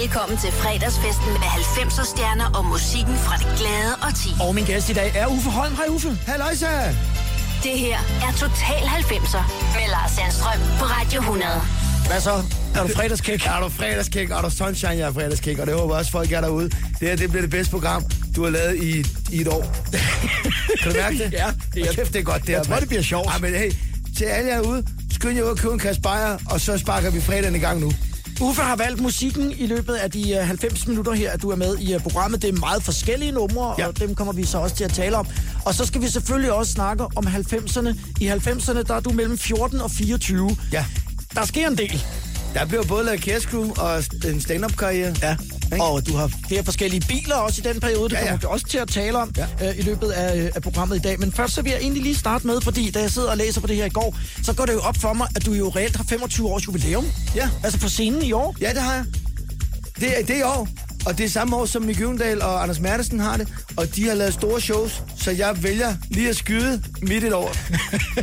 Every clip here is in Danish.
Velkommen til fredagsfesten med 90'er stjerner og musikken fra det glade og ti. Og min gæst i dag er Uffe Holm. Hej Uffe. Halløjsa! Det her er Total 90'er med Lars Sandstrøm på Radio 100. Hvad så? Er du fredagskæk? Er du fredagskæk, er du sunshine, jeg er fredagskæk, og det håber jeg også, folk er derude. Det her, det bliver det bedste program, du har lavet i, i et år. kan du mærke det? Ja, det er- kæft, det er godt, det Jeg her, tror, mand. det bliver sjovt. Ej, men hey, til alle jer ude, skynd jer ud og køb en kasse bajer, og så sparker vi fredagen i gang nu. Uffe har valgt musikken i løbet af de øh, 90 minutter her, at du er med i øh, programmet. Det er meget forskellige numre, Ja. og dem kommer vi så også til at tale om. Og så skal vi selvfølgelig også snakke om 90'erne. I 90'erne, der er du mellem 14 og 24. Ja. Der sker en del. Der bliver både lavet Cash Crew og en stand-up karriere. Ja. Ikke? Og du har flere forskellige biler også i den periode. Det Ja, ja. kommer vi også til at tale om Ja. øh, i løbet af, øh, af programmet i dag. Men først så vil jeg egentlig lige starte med, fordi da jeg sidder og læser på det her i går, så går det jo op for mig, at du jo reelt har 25 års jubilæum. Ja. Altså på scenen i år. Ja, det har jeg. Det, er- det i år. Og det er samme år, som Mikke Øvendal og Anders Mertesen har det. Og de har lavet store shows, så jeg vælger lige at skyde midt et år.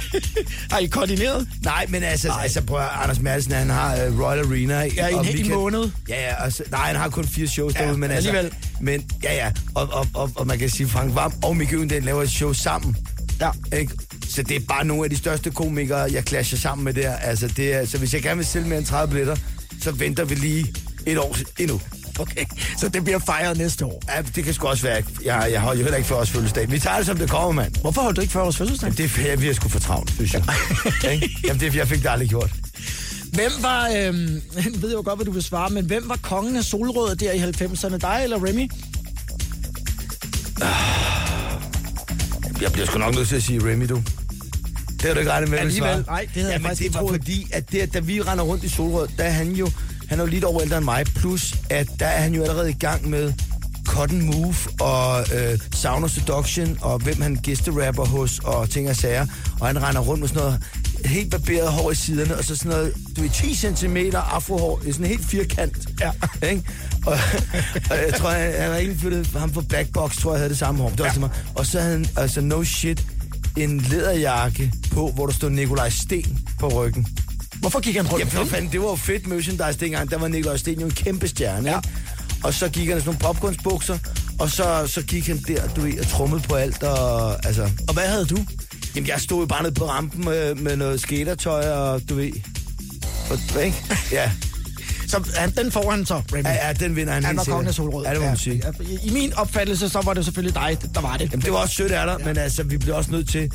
Har I koordineret? Nej, men altså, altså prøv at, Anders Madsen, han har uh, Royal Arena. Ja, i en hel måned. Ja, ja, altså, nej, han har kun fire shows Ja, derude, men altså, alligevel. men ja, ja, og, og, og, og man kan sige, Frank Vam og Mikke Øvendal laver et show sammen. Ja. Ikke? Så det er bare nogle af de største komikere, jeg clasher sammen med der. Altså, det er, så hvis jeg gerne vil sælge mere end 30 billetter, så venter vi lige et år endnu. Okay, så det bliver fejret næste år. Ja, det kan sgu også være. Jeg, jeg holder jo heller ikke for os fødselsdag. Vi tager det, som det kommer, mand. Hvorfor holdt du ikke 40 års fødselsdag? Jamen, det er har sgu for travlt, synes jeg. Jamen, det er, jeg fik det aldrig gjort. Hvem var, øhm, jeg ved jo godt, hvad du vil svare, men hvem var kongen af solrød der i 90'erne? Dig eller Remy? Jeg bliver sgu nok nødt til at sige Remy, du. Det har du ikke regnet med, at svare. nej, det havde jeg Jamen, faktisk det var troet. fordi, at det, da vi render rundt i Solrød, der er han jo, han er jo lidt over ældre end mig, plus at der er han jo allerede i gang med Cotton Move og øh, Sound Seduction, og hvem han gæsterapper hos, og ting og sager. Og han render rundt med sådan noget helt barberet hår i siderne, og så sådan noget, du ved, 10 cm afrohår, sådan helt firkant. Ja. Ikke? Og, og jeg tror, han, han har egentlig flyttet ham på Blackbox, tror jeg havde det samme hår. Det var ja. Og så havde han, altså no shit, en læderjakke på, hvor der stod Nikolaj Sten på ryggen. Hvorfor gik han rundt Jamen for den? fanden, det var jo fedt merchandise dengang. Der var Nikolaj Sten jo en kæmpe stjerne, Ja. Og så gik han i sådan nogle popcornsbukser, og så, så gik han der, du ved, og trummede på alt, og altså... Og hvad havde du? Jamen, jeg stod jo bare nede på rampen med, med noget skatertøj, og du ved... Og, ikke? Ja. Så han, den får han så, Remy. Ja, ja, den vinder han Han helt var kongen af solrød. Ja, det må man sige. Ja, I min opfattelse, så var det selvfølgelig dig, der var det. Jamen, det var også sødt af dig, ja. men altså, vi bliver også nødt til...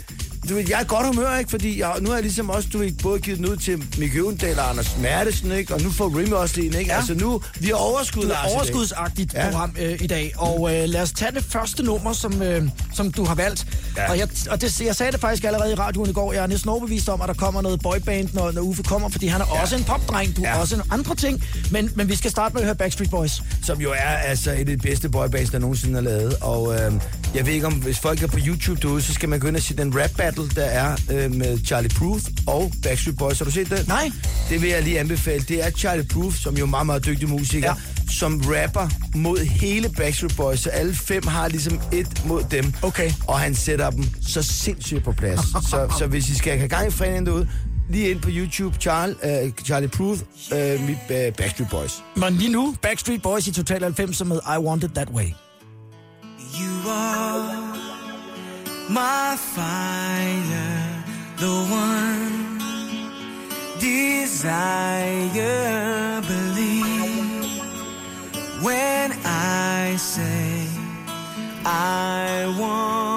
Du ved, jeg er godt humør, ikke? Fordi jeg, nu har jeg ligesom også, du ved, både givet den ud til Mikke Øvendal og Anders Mertesen, ikke? Og nu får Remy også en, ikke? Ja. Altså nu, vi har overskud, Lars, er overskudsagtigt ja. Program øh, i dag, og øh, lad os tage det første nummer, som, øh, som du har valgt. Ja. Og, jeg, og det, jeg sagde det faktisk allerede i radioen i går, jeg er næsten overbevist om, at der kommer noget boyband, når, når Uffe kommer, fordi han er ja. også en popdreng, du ja. er Ja. også en andre ting, men, men vi skal starte med at høre Backstreet Boys. Som jo er altså et af de bedste boybands, der nogensinde er lavet. Og øh, jeg ved ikke om, hvis folk er på YouTube derude, så skal man gå ind og se den rap battle, der er øh, med Charlie Puth og Backstreet Boys. Har du set det? Nej. Det vil jeg lige anbefale. Det er Charlie Puth, som jo er meget, meget dygtig musiker, Ja. som rapper mod hele Backstreet Boys. Så alle fem har ligesom et mod dem. Okay. Og han sætter dem så sindssygt på plads. så, så hvis I skal have gang i fredagen derude, lige ind på YouTube, Charlie, uh, Charlie Puth, uh, mit uh, Backstreet Boys. Men lige nu, Backstreet Boys i Total 90 med I Want It That Way. You are my fire, the one desire. Believe when I say I want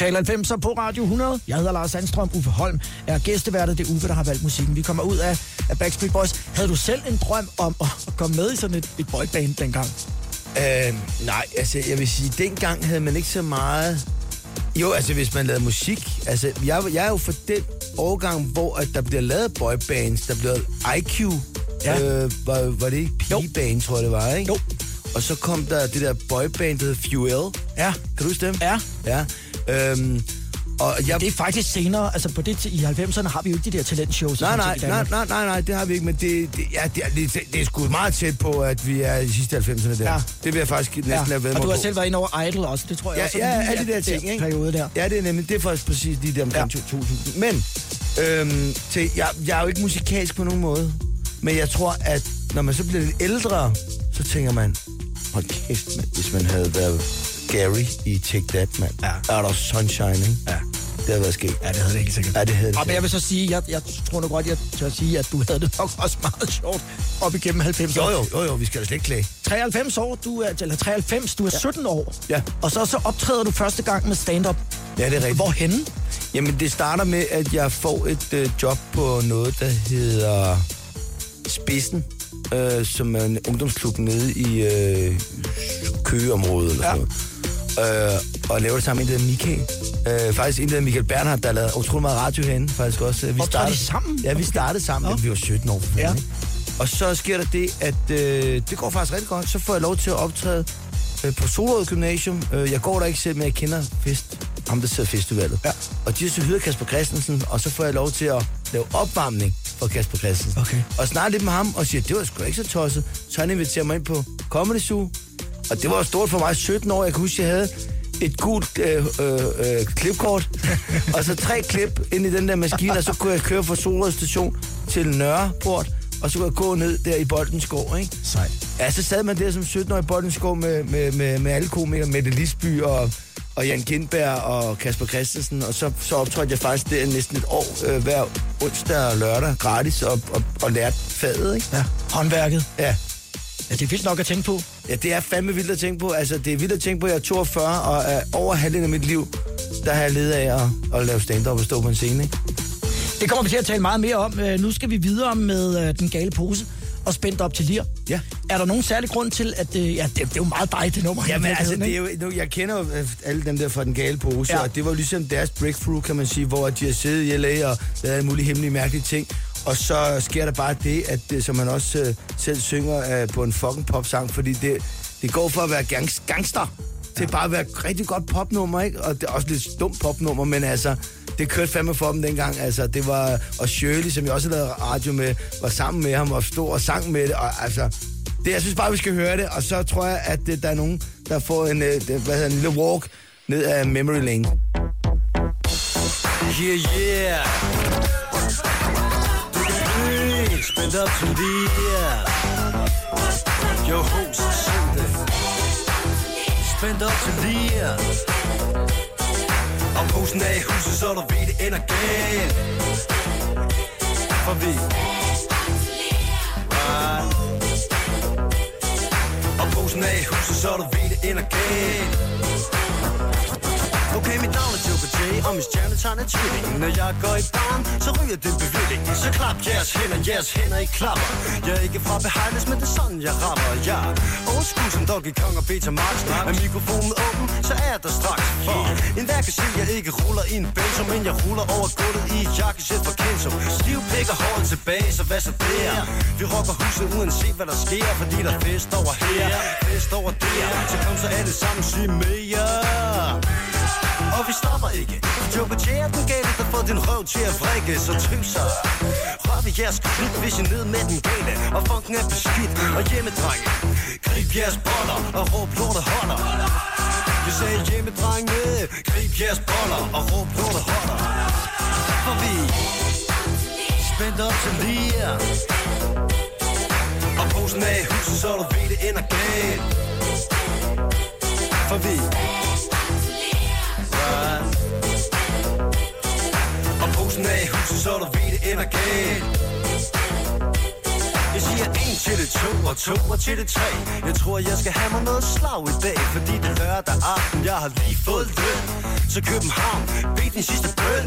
Total 90 på Radio 100. Jeg hedder Lars Sandstrøm. Uffe Holm er gæsteværtet. Det er Uffe, der har valgt musikken. Vi kommer ud af, af Backstreet Boys. Havde du selv en drøm om at, komme med i sådan et, et boyband dengang? Øh, nej, altså jeg vil sige, dengang havde man ikke så meget... Jo, altså hvis man lavede musik... Altså, jeg, jeg er jo for den årgang, hvor at der bliver lavet boybands. Der bliver IQ. Ja. Øh, var, var det ikke pigeband, tror jeg det var, ikke? Jo. Og så kom der det der boyband, der hed Fuel. Ja. Kan du huske dem? Ja. Ja. Øhm, og jeg, Det er faktisk senere, altså på det, i 90'erne har vi jo ikke de der talentshows. Nej, nej, nej, nej, nej, nej, det har vi ikke, men det, det, ja, det, er, det, det er sgu meget tæt på, at vi er i de sidste 90'erne der. Ja. Det vil jeg faktisk næsten Ja. have ved Og du har på. selv været inde over Idol også, det tror jeg Ja, også. ja, lige alle de er der ting, ikke? Periode der. Ja, det er nemlig, det er faktisk præcis de der omkring ja. 2000. Men, øhm, til, jeg, jeg er jo ikke musikalsk på nogen måde, men jeg tror, at når man så bliver lidt ældre, så tænker man, hold kæft, man, hvis man havde været Gary i Take That, mand. Ja. Er der sunshine, ikke? Ja. Det havde været sket. Ja, det havde det ikke sikkert. Ja, det havde det Og men jeg vil så sige, jeg, jeg tror nok godt, jeg tør sige, at du havde det nok også meget sjovt op igennem 90'erne. Jo, jo, jo, jo, vi skal da slet ikke klage. 93 år, du er, eller 93, du er ja. 17 år. Ja. Og så, så optræder du første gang med stand-up. Ja, det er rigtigt. Hvorhenne? Jamen, det starter med, at jeg får et øh, job på noget, der hedder Spidsen, øh, som er en ungdomsklub nede i øh, Køgeområdet eller Ja. sådan noget. Øh, og laver det sammen med en, der Michael. Øh, faktisk en, der Michael Bernhardt, der lavet utrolig meget radio herinde, faktisk også. Vi Optræder de sammen? Ja, vi Okay. startede sammen, da vi var 17 år. Ja. ja. Og så sker der det, at øh, det går faktisk rigtig godt. Så får jeg lov til at optræde øh, på Solrød Gymnasium. Øh, jeg går der ikke selv, men jeg kender Fest, ham der sidder festivalet. Ja. Og de har så hyret Kasper Christensen, og så får jeg lov til at lave opvarmning for Kasper Christensen. Okay. Og snakke lidt med ham, og siger, det var sgu ikke så tosset. Så han inviterer mig ind på Comedy Zoo. Og det var stort for mig, 17 år. Jeg kan huske, jeg havde et gult øh, øh, øh, klipkort, og så tre klip ind i den der maskine, og så kunne jeg køre fra Solrød station til Nørreport, og så kunne jeg gå ned der i Boldenskov, ikke? Sejt. Ja, så sad man der som 17-årig i Boldenskov med, med, med, med alle komikere, Mette Lisby og, og Jan Gindberg og Kasper Christensen, og så, så optrådte jeg faktisk der næsten et år øh, hver onsdag og lørdag gratis og, og, og lærte faget, ikke? Ja, håndværket. Ja. Ja, det er vildt nok at tænke på. Ja, det er fandme vildt at tænke på. Altså, det er vildt at tænke på, at jeg er 42, og er over halvdelen af mit liv, der har jeg ledet af at, at lave stand-up og stå på en scene, ikke? Det kommer vi til at tale meget mere om. Øh, Nu skal vi videre med øh, den gale pose og spændt op til lir. Ja. Er der nogen særlig grund til, at øh, ja, det, det er jo meget dig, det nummer? Jamen altså, det er jo, nu, jeg kender jo øh, alle dem der fra den gale pose, Ja. ja. og det var jo ligesom deres breakthrough, kan man sige, hvor de har siddet i LA og lavet alle mulige hemmelige mærkelige ting. Og så sker der bare det, at det, som man også øh, selv synger øh, på en fucking popsang, fordi det, det går for at være gangs, gangster til bare at være et rigtig godt popnummer, ikke? Og det er også lidt dumt popnummer, men altså, det kørte fandme for dem dengang. Altså, det var, og Shirley, som jeg også har lavet radio med, var sammen med ham og stod og sang med det, og altså, det, jeg synes bare, vi skal høre det, og så tror jeg, at øh, der er nogen, der får en, øh, det- hvad hedder, en lille walk ned ad memory lane. Yeah, yeah. Du kan blive spændt op til lige. Yo, host, syng det. Spændt op til lige. Og posen er i huset, så du ved, det ender galt. For vi Right. Og posen er i huset, så du ved, det ender galt. Okay, mit navn er Joker J, og min stjernetegn er tvilling. Når jeg går i barn, så ryger det bevilling Så klap jeres hænder, jeres hænder i klapper. Jeg er ikke fra Behiles, men det er sådan, jeg rammer. Jeg er old school som Donkey Kong og Peter Max Er mikrofonen åben, så er jeg der straks. For en hver kan se, jeg ikke ruller i en benzo Men jeg ruller over gulvet i et jakkesæt fra Kenzo Stiv pik håret tilbage, så hvad så der? Vi rocker huset uanset hvad der sker Fordi der er fest over her, fest over der. Så kom så alle sammen, sig mere og vi stopper ikke. Joe J er den gale, der får din røv til at vrikke Så tryg så. Rør ved jeres klip, hvis I ned med den gale Og funken er beskidt og hjemmedrenge. Grib jeres boller og råb lortet holder Vi sagde hjemmedrenge Grib jeres boller og råb lortet holder For vi Spændt op til lige Og posen af i huset, så du ved det ender galt. For vi og posen er i huset, så du ved, det ender galt jeg siger en til det to, og to og til det tre. Jeg tror, jeg skal have mig noget slag i dag Fordi det er lørdag aften, jeg har lige fået løn. Så København Bed den sidste bøl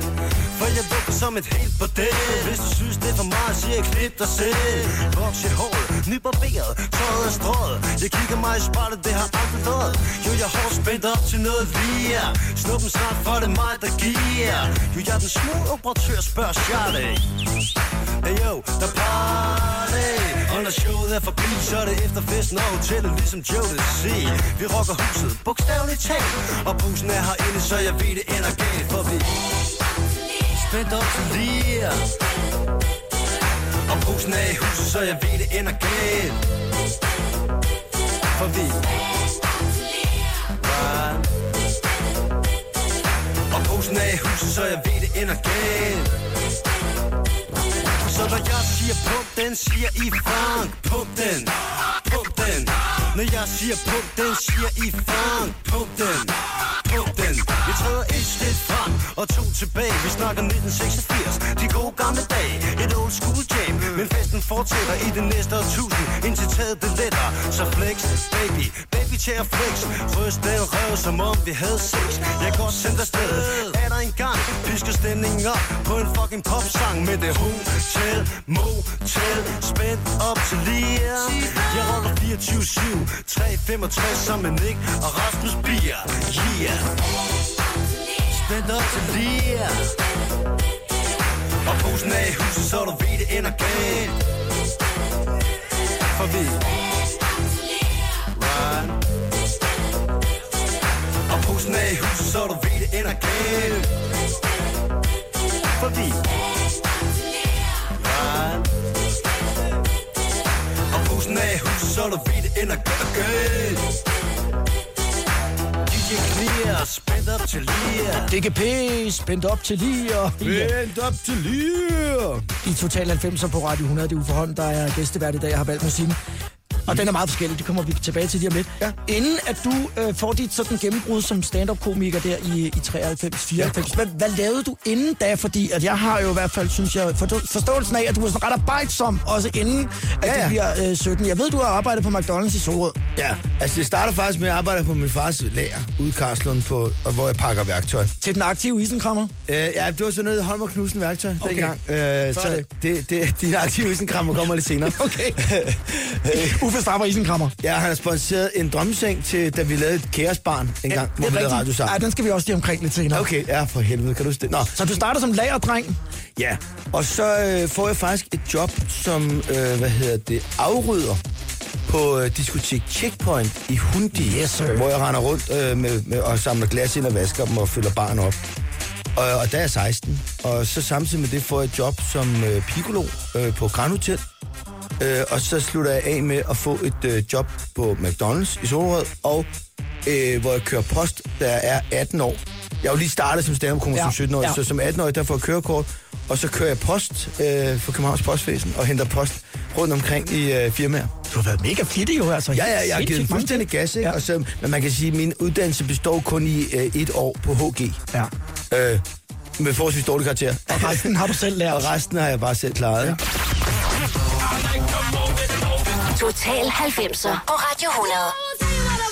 For jeg lukker som et helt bordel. Hvis du synes det er for meget, siger jeg klip dig selv. Voks i håret, nybarberet, tøjet er strået. Jeg kigger mig i spejlet, det har aldrig været. Jo, jeg har spændt op til noget via Snuppen snart, for det er mig, der giver. Jo, jeg er den smooth operatør, spørger Charlie. Hey yo, der party Og når showet er forbi, så er det efter festen og hotellet Ligesom Joe det siger Vi rocker huset, bogstaveligt talt Og bussen er herinde, så jeg ved det ender galt For vi spændt op til lige. Og brusen er i huset, så jeg ved det ender galt For vi Right. Og brusen er i huset, så jeg ved det ender galt så når jeg siger pump den, siger I funk Pump den, pump den. Når jeg siger pump den, siger I funk Pump den, pump den. Vi træder et skridt frem og to tilbage. Vi snakker 1986, de gode gamle dage. Et old school jam, men festen fortsætter i det næste årtusind. Indtil taget det letter, så flex, baby. Baby tager at flex, ryst den røv som om vi havde sex. Jeg går sendt afsted, er der en gang Pisker stemningen op på en fucking popsang? Med det hotel, motel, spændt op til lige. Jeg rocker 24-7, 365 sammen med Nick og Rasmus Bier Yeah. Spændt op til lige Og posen af i huset, så du ved det ender galt. For vi Right Og posen af i huset, så du ved det ender galt. For vi Right Og posen af i huset, så du ved det ender galt. DJ Clear, spændt op til lige DGP, spændt op til og... Vent op til lige. I Total 90'er på Radio 100, det er Uffe Holm, der er gæstevært i dag og har valgt musikken. Og den er meget forskellig, det kommer vi tilbage til lige om lidt. Ja. Inden at du øh, får dit sådan gennembrud som stand-up-komiker der i, i 93, 94, hvad, hvad lavede du inden da? Fordi at jeg har jo i hvert fald, synes jeg, forstå- forståelsen af, at du er sådan ret arbejdsom, også inden at Ja, ja, ja. du bliver øh, 17. Jeg ved, du har arbejdet på McDonald's i Solrød. Ja, altså det starter faktisk med at arbejde på min fars lager ude i Karslund, på, og hvor jeg pakker værktøj. Til den aktive isenkrammer. Øh, ja, det var sådan noget Holmer Knudsen værktøj Okay. dengang. Øh, så det. det, det, de aktive isenkrammer kommer lidt senere. Okay. Uffe straffer isenkrammer. Jeg har sponsoreret en drømmeseng til, da vi lavede et kæresbarn en gang, hvor vi lavede radio Ja, sammen. den skal vi også lige omkring lidt senere. Okay, ja, for helvede, kan du det? Nå, Så du starter som lagerdreng. ja. Og så øh, får jeg faktisk et job som, øh, hvad hedder det, afrydder på øh, diskotek Checkpoint i Hundi, Yes, sir. hvor jeg render rundt øh, med, med, og samler glas ind og vasker dem og fylder barn op. Og, og der er jeg 16. Og så samtidig med det får jeg et job som øh, piccolo øh, på Grand Hotel. Øh, og så slutter jeg af med at få et øh, job på McDonald's i Solrød, og øh, hvor jeg kører post, der er 18 år. Jeg er jo lige startet som stand ja, Ja, som 17 år, ja. så som 18-årig, der får jeg kørekort, og så kører jeg post øh, for Københavns Postvæsen og henter post rundt omkring i øh, firmaer. Du har været mega flittig jo, altså. Ja, ja, jeg har givet fuldstændig gas, ikke? Ja. Og så, men man kan sige, at min uddannelse består kun i øh, et år på HG. ja. Øh, med forholdsvis dårlig karakter. Og resten har du selv lært. Og resten har jeg bare selv klaret. Ja. Total 90'er på Radio 100.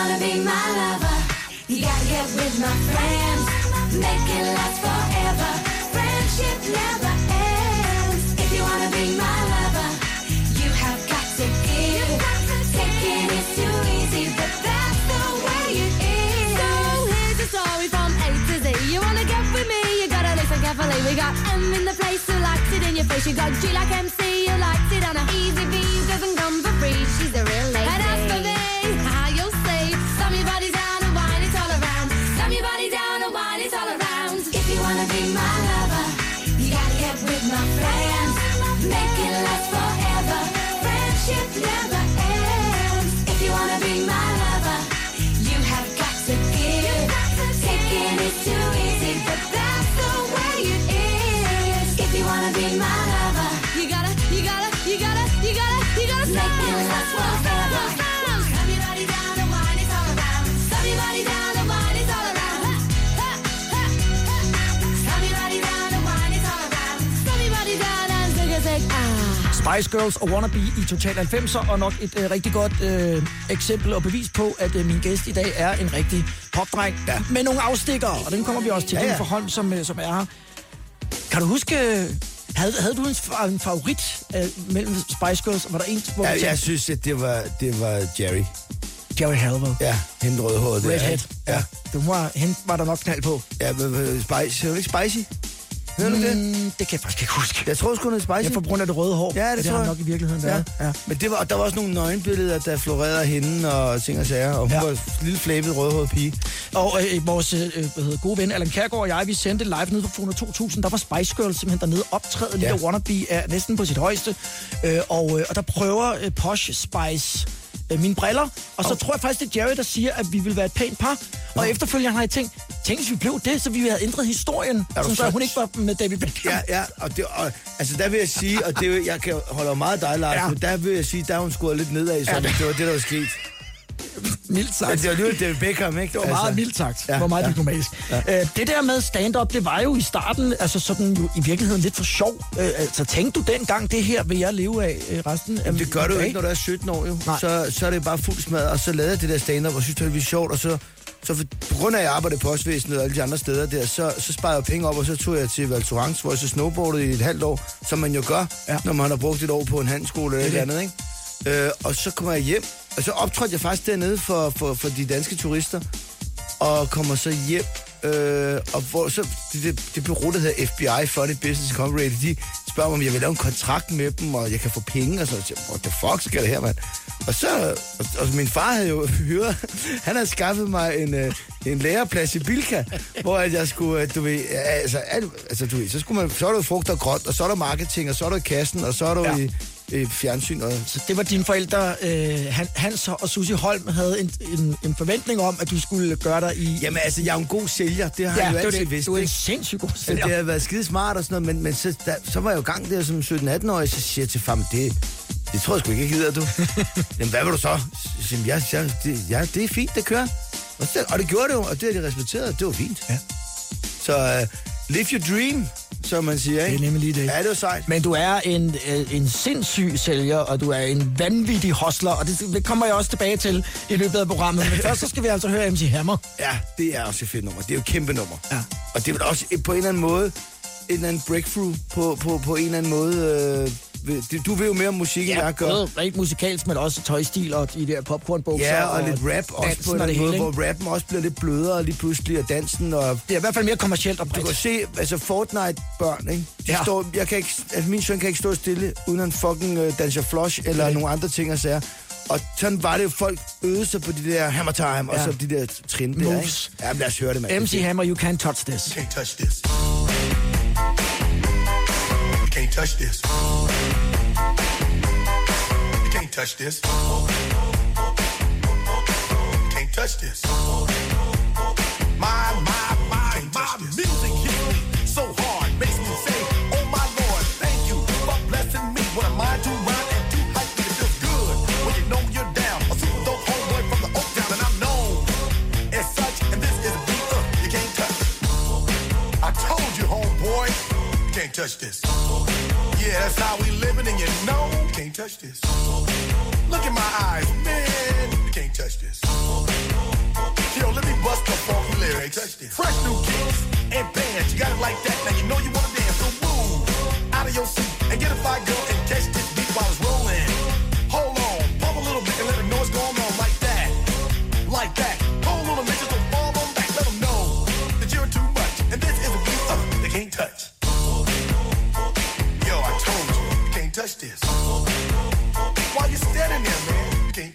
Wanna be my lover, you gotta get with my friends. Make it last forever. Friendship never ends. If you wanna be my lover, you have got to give. Taking is too easy, but that's the way it is. So here's the story from A to Z. You wanna get with me? You gotta listen carefully. We got M in the place who likes it in your face. You got G like MC, who likes it on a easy V doesn't come for free. She's a real lady. Spice Girls og Wannabe i Total 90'er, og nok et øh, rigtig godt øh, eksempel og bevis på, at øh, min gæst i dag er en rigtig popdreng ja. med nogle afstikkere, og dem kommer vi også til. Ja, Ja, for Holm, som, øh, som er her. Kan du huske, øh, havde, havde du en, en favorit øh, mellem Spice Girls, og var der en, hvor Ja, jeg synes, at det var, det var Jerry. Jerry Halliwell, Ja, hende rødhåret. Redhead, ja. Ja. Det var, hende var der nok knald på. Ja, men Spice. Ikke Spicy? Hører du det? Mm, det kan jeg faktisk ikke huske. Jeg tror sgu, det er Spicy. Ja, for grund af det røde hår. Ja, det, det tror jeg. nok i virkeligheden ja. Ja. Men det var, der var også nogle nøgenbilleder, der florerede hende og ting og sager. Og hun Ja. var en lille flabet rødhåret pige. Og øh, vores øh, hvad hedder, gode ven Allan Kærgaard og jeg, vi sendte live nede på Fona 2000. Der var Spice Girls simpelthen dernede optræde. Lille Ja. Wannabe er næsten på sit højeste. Øh, og, øh, og der prøver øh, Posh Spice øh, mine briller. Og så tror jeg faktisk, det er Jerry, der siger, at vi vil være et pænt par. Og efterfølgende har jeg tænkt, tænk hvis vi blev det, så vi havde ændret historien. du Sådan, så hun ikke var med David Beckham. Ja, ja, og, det, og altså der vil jeg sige, og det, er jeg kan holde meget dig, Lars, Ja. ja. men der vil jeg sige, der er hun skåret lidt nedad, så Ja, ja, det- det var det, der var sket. Mildt sagt. det var alligevel David Beckham, ikke? Det var meget mildt sagt. Ja, det var meget ja. diplomatisk. Ja. Øh, det der med stand-up, det var jo i starten, altså sådan jo i virkeligheden lidt for sjov. Øh, altså tænkte du dengang, det her vil jeg leve af øh, resten af Jamen, det gør du jo ikke, når du er 17 år, jo. Nej. Så, så er det bare fuld smad, og så lavede jeg det der stand-up, og synes, det var sjovt, og så, så for, på grund af, at jeg arbejdede på postvæsenet og alle de andre steder der, så, så sparede jeg penge op, og så tog jeg til Val Thorens, hvor jeg så snowboardede i et halvt år, som man jo gør, Ja. når man har brugt et år på en handskole eller et Det er eller andet, ikke? Øh, og så kommer jeg hjem, og så optrådte jeg faktisk dernede for, for, for de danske turister, og kommer så hjem, øh, og hvor så det, det, det bureau, der hedder FBI, Funny Business Incorporated, de spørger mig, om jeg vil lave en kontrakt med dem, og jeg kan få penge, og så siger what the fuck skal det her, mand? Og så, og, og min far havde jo hyret, han havde skaffet mig en, øh, en læreplads i Bilka, hvor at jeg skulle, øh, du ved, altså, al, altså du ved, så, skulle man, så er der frugt og grønt, og så er der marketing, og så er der i kassen, og så er der ja. i, i fjernsyn, og Så det var dine forældre, øh, Han- Hans og Susie Holm, havde en, en, en forventning om, at du skulle gøre dig i... Jamen altså, jeg er en god sælger, det har ja, jeg jo altid det. vidst. Du er en sindssygt god sælger. det har været skide smart og sådan noget, men, men så, der, så var jeg jo gang der som 17-18-årig, så siger jeg til far, "Men det, det tror jeg sgu ikke, jeg gider, du. Jamen, hvad vil du så? Jeg, jeg, jeg, det, ja, det er fint, det kører. Og, så, og det gjorde det jo, og det har de respekteret, det var fint. Ja. Så uh, live your dream, som man siger, ikke? Det er nemlig lige det. Ja, det var sejt. Men du er en, øh, en sindssyg sælger, og du er en vanvittig hostler, og det, det kommer jeg også tilbage til i løbet af programmet. Men først så skal vi altså høre MC Hammer. Ja, det er også et fedt nummer. Det er jo et kæmpe nummer. Ja. Og det er også på en eller anden måde, en eller anden breakthrough på, på, på en eller anden måde. Øh, du ved jo mere om musik, end Ja, jeg gør. både rent musikalsk, men også tøjstil og de der popcornbukser. Ja, og lidt rap også på en og hele, måde, ikke? hvor rappen også bliver lidt blødere lige pludselig, og dansen, og Det er i hvert fald mere kommercielt og du kan se, altså Fortnite-børn, ikke? De Ja. står, jeg kan ikke, altså min søn kan ikke stå stille, uden han fucking uh, danser flush, eller Nej. nogle andre ting og sager. Og sådan var det jo, folk øvede sig på de der hammer time, ja. og så de der trin der, Moves. ikke? Ja, men lad os høre det, mand. MC Hammer, you can't touch this. can't touch this. Can't touch this. You can't touch this. You can't touch this. My, my, my, my music hits me so hard, makes me say, Oh my Lord, thank you for blessing me. When I'm mind to rhyme and too hype, it feels good when you know you're down. A super dope homeboy from the Oak Town, and I'm known as such. And this is a beat uh, you can't touch. I told you, homeboy, you can't touch this. Yeah, that's how we living, and you know you can't touch this. Look in my eyes, man, you can't touch this. Yo, let me bust the funky lyrics. Fresh new kicks and bands, you got it like that. Now you know you wanna.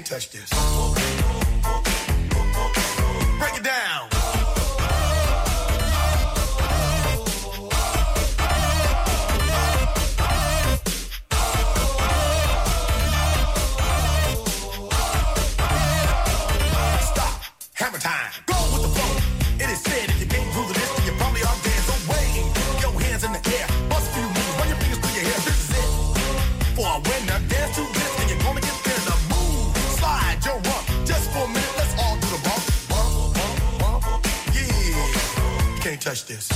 Can't touch this. Break it down. Can't touch this.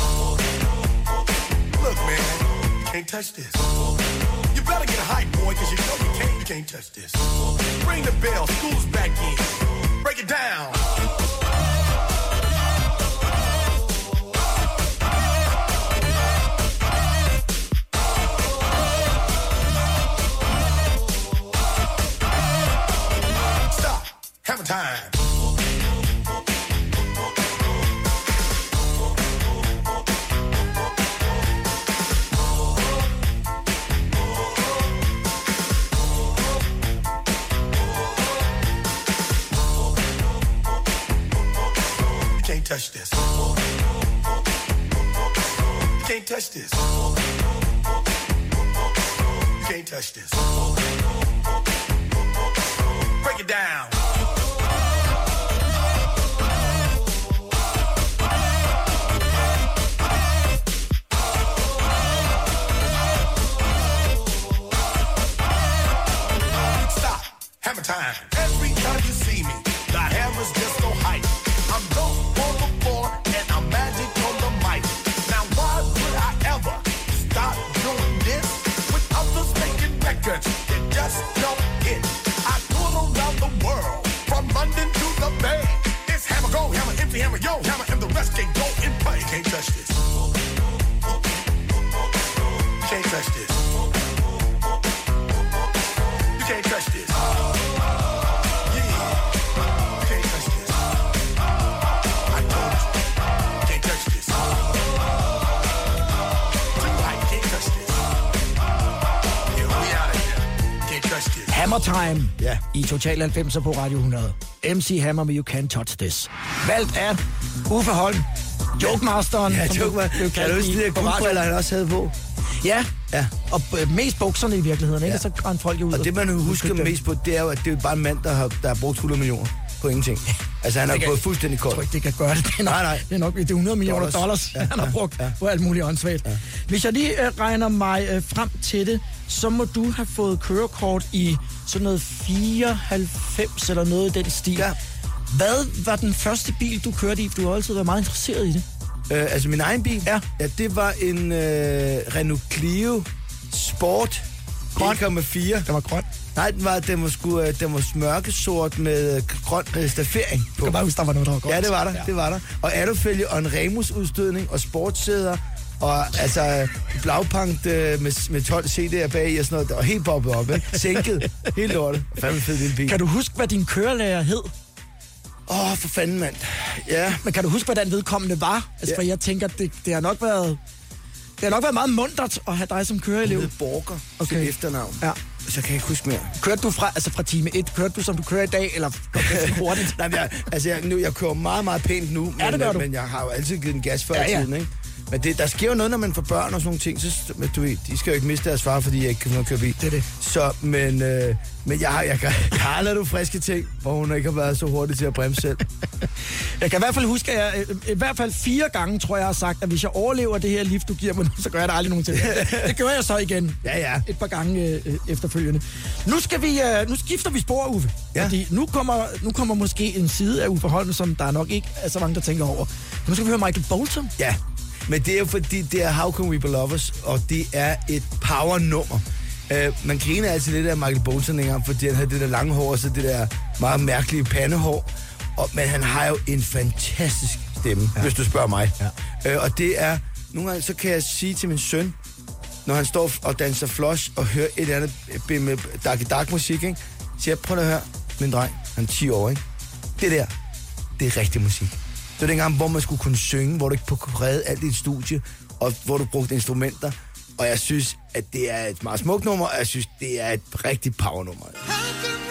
Look, man, can't touch this. You better get a hype, boy, cause you know you can't, you can't touch this. Ring the bell, school's back in. Break it down. Time Ja. i Total 90 på Radio 100. MC Hammer med You Can't Touch This. Valgt af Uffe Holm, Jokemasteren. Ja, som joke, man. blev Kan du huske de der guldbriller, han også havde på? Ja, Ja. og øh, mest bukserne i virkeligheden, ikke? Ja. Og så rendte folk jo ud. Og det, man husker mest på, det er jo, at det er bare en mand, der har, der har brugt 100 millioner på ingenting. Altså, han har kan- gået fuldstændig Jeg tror kold. ikke, det kan gøre det. Det er nok, Nej, nej. Det er nok det er 100 millioner Dollars. dollars, Ja, han har ja, brugt ja. på alt muligt åndssvagt. Hvis jeg lige øh, regner mig øh, frem til det, så må du have fået kørekort i sådan noget 94 eller noget i den stil. Ja. Hvad var den første bil, du kørte i? Du har altid været meget interesseret i det. Øh, altså, min egen bil? Ja. Ja, det var en øh, Renault Clio Sport Grøn. 1,4. Den var grøn. Nej, den var, den var, sgu, øh, den var mørkesort med øh, grøn øh, staffering på. Jeg kan bare huske, der var noget, der var godt. Ja, det var der, ja. det var der. Og alufælge og en Remus-udstødning og sportssæder og altså blagpankt øh, med, med 12 CD'er bag og sådan noget. Det var helt bobbet op, ikke? Sænket. Helt lortet. Fandme fed lille bil. Kan du huske, hvad din kørelærer hed? Åh, oh, for fanden, mand. Ja, Men kan du huske, hvordan vedkommende var? Altså, Ja. for jeg tænker, det, det har nok været... Det har nok været meget mundret at have dig som køreelev. det Borger Okay. efternavn. Ja. Så kan jeg ikke huske mere. Kørte du fra, altså fra time 1, kørte du som du kører i dag, eller hurtigt? Nej, men jeg, altså, jeg, nu, jeg kører meget, meget pænt nu, men, Ja, det du. men jeg har jo altid givet en gas før ja. ja. tiden, ikke? Men det, der sker jo noget, når man får børn og sådan nogle ting. Så, men du ved, de skal jo ikke miste deres far, fordi jeg ikke kan køre bil. Det er det. Så, men, øh, men jeg, har- jeg, jeg har lavet friske ting, hvor hun ikke har været så hurtig til at bremse selv. Jeg kan i hvert fald huske, at jeg i hvert fald fire gange, tror jeg, jeg har sagt, at hvis jeg overlever det her lift, du giver mig nu, så gør jeg det aldrig nogensinde. det gør jeg så igen. Ja, ja. Et par gange øh, øh, efterfølgende. Nu, skal vi, øh, nu skifter vi spor, Uffe. Ja. Fordi nu kommer, nu kommer måske en side af Uffe Holm, som der nok ikke er så mange, der tænker over. Nu skal vi høre Michael Bolton. Ja, men det er jo fordi, det er How Can We Be Lovers, og det er et power-nummer. Uh, man griner altid lidt af Michael Bolton engang, fordi han havde det der lange hår, og så det der meget mærkelige pandehår. Og, men han har jo en fantastisk stemme, ja. hvis du spørger mig. Ja. Uh, og det er, nogle gange så kan jeg sige til min søn, når han står og danser floss og hører et eller andet med dark dark musik, ikke? Så jeg prøv at høre, min dreng, han er 10 år, ikke? Det der, det er rigtig musik. Det var dengang, hvor man skulle kunne synge, hvor du ikke kunne redde alt dit et studie, og hvor du brugte instrumenter. Og jeg synes, at det er et meget smukt nummer, og jeg synes, det er et rigtig powernummer. nummer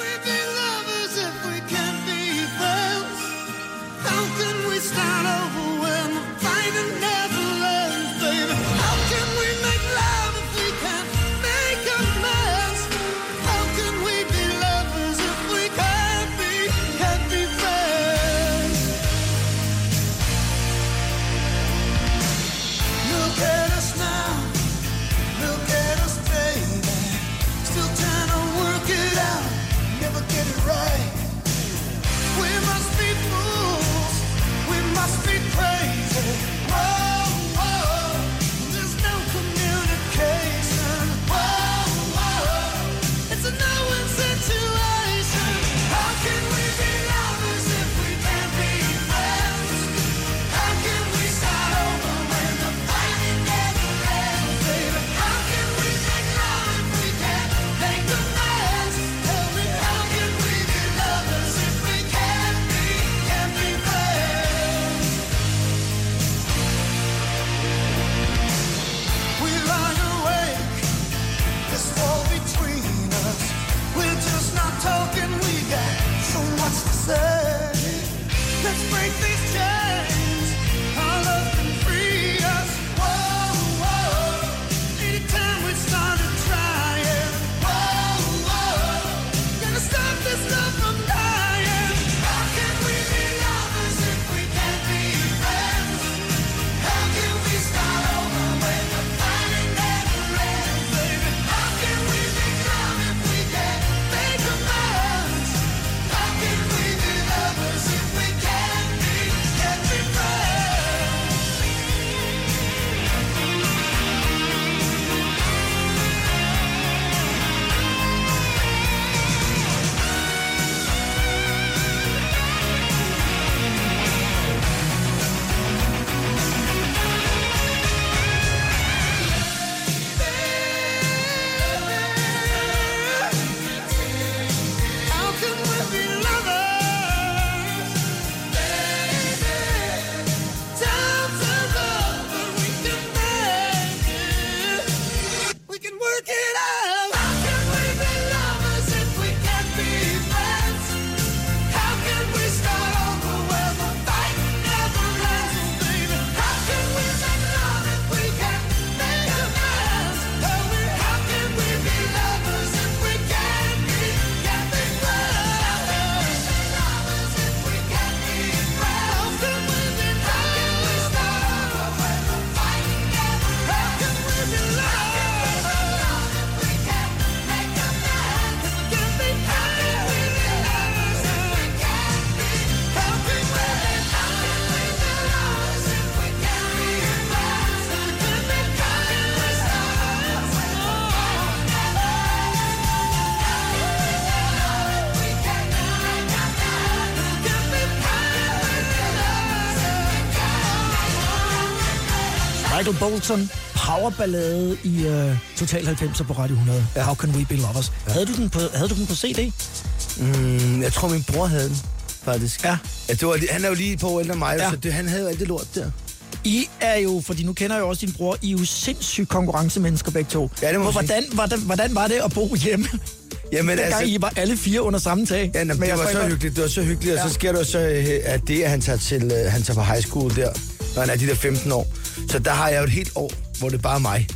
Bolton, powerballade i uh, Total 90'er på Radio 100. Ja. How can we be lovers? Ja. Havde, du den på, havde du den på CD? Mm, jeg tror, min bror havde den, faktisk. Ja. ja det var, han er jo lige på ældre mig, Ja. så det, han havde jo alt det lort der. I er jo, fordi nu kender jeg jo også din bror, I er jo sindssygt konkurrencemennesker begge to. Ja, det må hvordan, hvordan, hvordan var det at bo hjemme? Jamen, Dengang altså, I var alle fire under samme tag? ja, jamen, det var så hyggeligt, det var så hyggeligt, og Ja. så sker der så, øh, at det, at han tager, til, øh, han tager på high school der, når han er de der 15 år. Så der har jeg jo et helt år, hvor det er bare mig.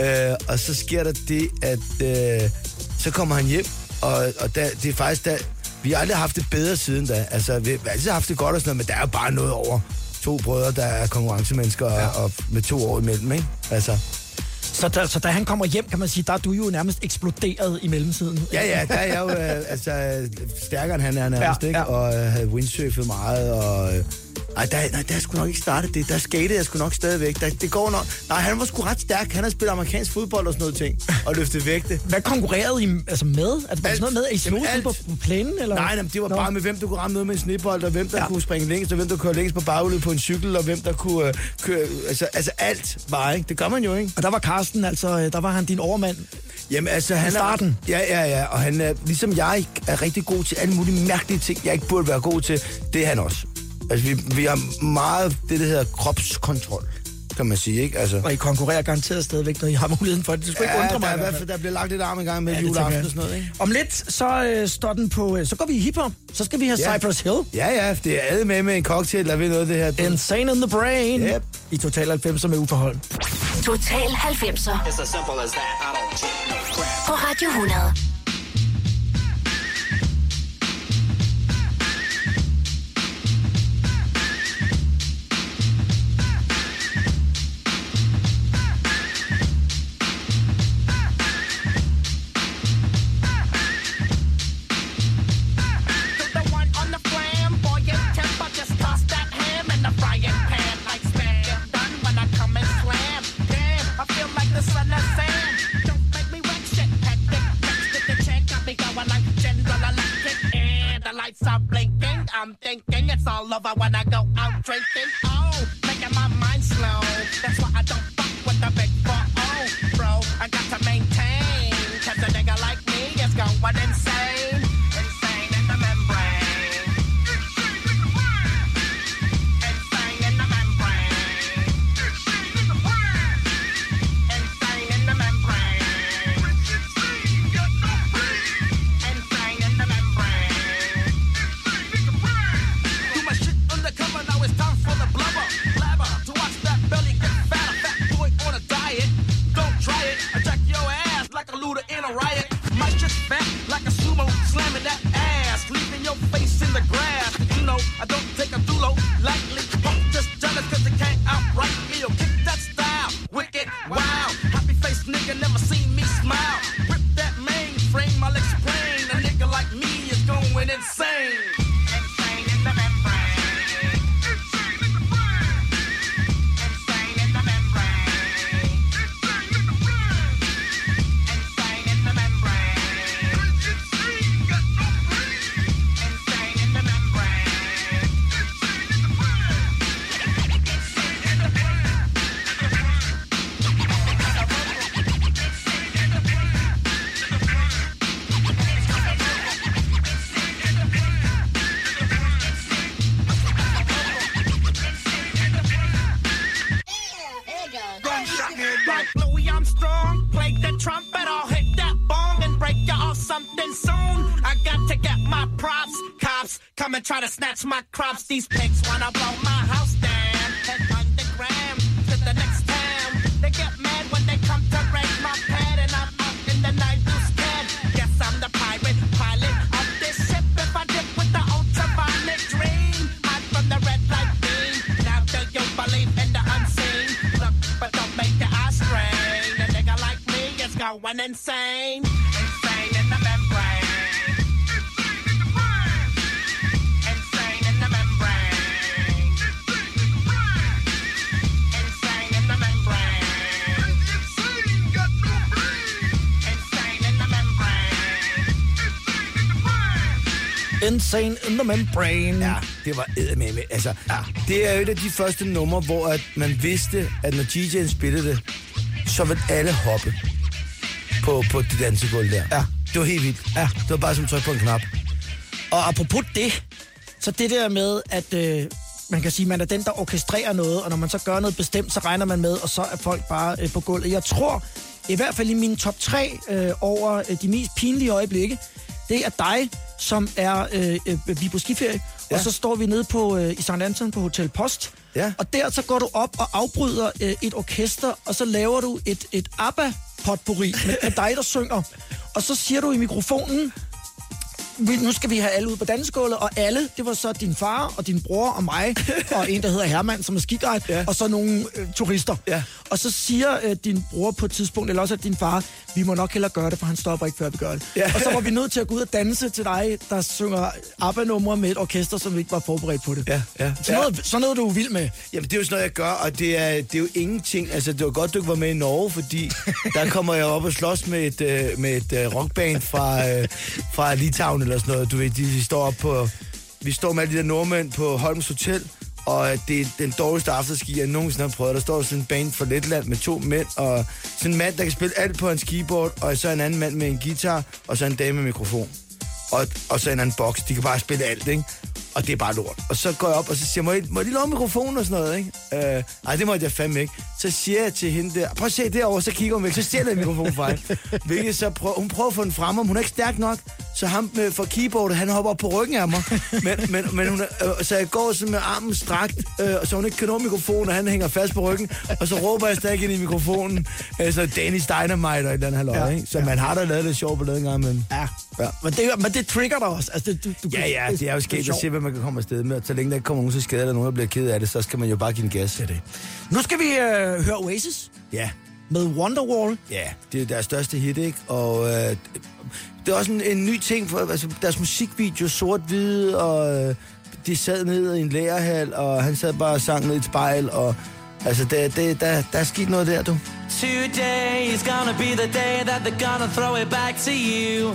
Øh, og så sker der det, at øh, så kommer han hjem, og, og der, det er faktisk der, vi har aldrig haft det bedre siden da. Altså, vi har altid haft det godt og sådan noget, men der er jo bare noget over to brødre, der er konkurrencemennesker ja. og, og med to år imellem, ikke? Altså, Så da, så da han kommer hjem, kan man sige, der er du jo nærmest eksploderet i mellemtiden. Ja, ja, der er jeg jo øh, altså, stærkere end han er nærmest, Ja, ikke? ja. Og øh, havde windsurfet meget, og... Øh, ej, der, nej, der er sgu nok ikke startet det. Der skatede jeg sgu nok stadigvæk. Der, det går nok... Nej, han var sgu ret stærk. Han har spillet amerikansk fodbold og sådan noget ting. Og løftet vægte. Hvad konkurrerede I altså med? Altså, var der sådan noget med, at I slog på, alt. på plænen? Eller? Nej, nej, det var Nå. bare med, hvem du kunne ramme noget med en snebold, og hvem der Ja. kunne springe længst, og hvem der kunne længst på baghjulet på en cykel, og hvem der kunne øh, køre... Altså, altså alt var, ikke? Det gør man jo, ikke? Og der var Karsten, altså, øh, der var han din overmand. Jamen altså, han starten? Er, ja, ja, ja, og han er, ligesom jeg er rigtig god til alle mulige mærkelige ting, jeg ikke burde være god til, det er han også. Altså, vi, vi har meget det, der hedder kropskontrol, kan man sige, ikke? Altså, Og I konkurrerer garanteret stadigvæk, når I har muligheden for det. Det skulle ikke undre mig. der, er i hvert fald. der bliver lagt lidt arm i gang med Ja, ja, juleaften og sådan noget, ikke? Om lidt, så øh, står den på... Øh, så går vi i hiphop. Så skal vi have Ja. Cypress Hill. Ja, ja, det er alle med med en cocktail, der ved noget af det her. Insane in the Brain. Yep. I Total 90 med uforhold. Total 90'er It's as simple as that. I don't take no crap. på Radio 100. Lights blinking. I'm thinking it's all over when I go out drinking. Oh, making my mind slow. That's why I don't a looter in a riot. Insane in the Membrane. Ja, det var eddermame. Altså, ja. det er jo et af de første numre, hvor at man vidste, at når DJ'en spillede det, så ville alle hoppe på, på det dansegulv der. Ja. Det var helt vildt. Ja. Det var bare som at trykke på en knap. Og apropos det, så det der med, at øh, man kan sige, man er den, der orkestrerer noget, og når man så gør noget bestemt, så regner man med, og så er folk bare øh, på gulvet. Jeg tror, i hvert fald i min top 3 øh, over øh, de mest pinlige øjeblikke, det er dig, som er, øh, øh, vi er på skiferie, ja. og så står vi nede på, øh, i St. Anton på Hotel Post, Ja. og der så går du op og afbryder øh, et orkester, og så laver du et, et ABBA-potpourri med, med dig, der synger. Og så siger du i mikrofonen, vi, nu skal vi have alle ud på dansegulvet, og alle, det var så din far og din bror og mig, og en, der hedder Herman, som er skiguide, Ja. og så nogle øh, turister. Ja. Og så siger øh, din bror på et tidspunkt, eller også at din far, vi må nok hellere gøre det, for han stopper ikke, før vi gør det. Ja. Og så var vi nødt til at gå ud og danse til dig, der synger ABBA-numre med et orkester, som ikke var forberedt på det. Ja, ja. Så noget, sådan noget, du er vild med. Jamen, det er jo sådan noget, jeg gør, og det er, det er jo ingenting. Altså, det var godt, du ikke var med i Norge, fordi der kommer jeg op og slås med et, øh, med et øh, rockband fra, øh, fra Litauen eller sådan noget. Du ved, de, de står op på... Vi står med alle de der nordmænd på Holms Hotel, og det er den dårligste afterski, jeg nogensinde har prøvet. Der står sådan en band fra Letland med to mænd, og sådan en mand, der kan spille alt på hans keyboard, og så en anden mand med en guitar, og så en dame med mikrofon. Og, og så en anden boks. De kan bare spille alt, ikke? Og det er bare lort. Og så går jeg op, og så siger jeg, må jeg, må jeg lige låne mikrofonen og sådan noget, ikke? Øh, ej, det må jeg fandme ikke. Så siger jeg til hende der, prøv at se derovre, så kigger hun væk, så stjæler jeg mikrofonen fra hende. Hvilket så prøver, hun prøver at få den frem, om hun er ikke stærk nok, så ham med, for keyboardet, han hopper op på ryggen af mig. Men, men, men hun, øh, så jeg går sådan med armen strakt, øh, så hun ikke kan nå mikrofonen, og han hænger fast på ryggen, og så råber jeg stadig ind i mikrofonen, øh, så Dennis Dynamite og et eller andet halvøj, Ja, ikke? Så man har da lavet det sjovt på den gang, men... Ja. Ja. Men, det, men det trigger dig også. Altså, det, du, du, Ja, ja, det er jo sket at se, hvad man kan komme afsted med. Og så længe der ikke kommer nogen til skade, eller nogen, der bliver ked af det, så skal man jo bare give en gas. Det det. Nu skal vi øh, høre Oasis Ja, med Wonderwall. ja, det er deres største hit, ikke? Og øh, det er også en, en ny ting, for altså, deres musikvideo, sort-hvid, og øh, de sad ned i en lærerhal, og han sad bare og sang ned i et spejl, og altså, det, det, der, der er sket noget der, du. Today is gonna be the day that they're gonna throw it back to you.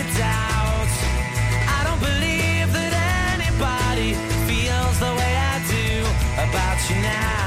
now.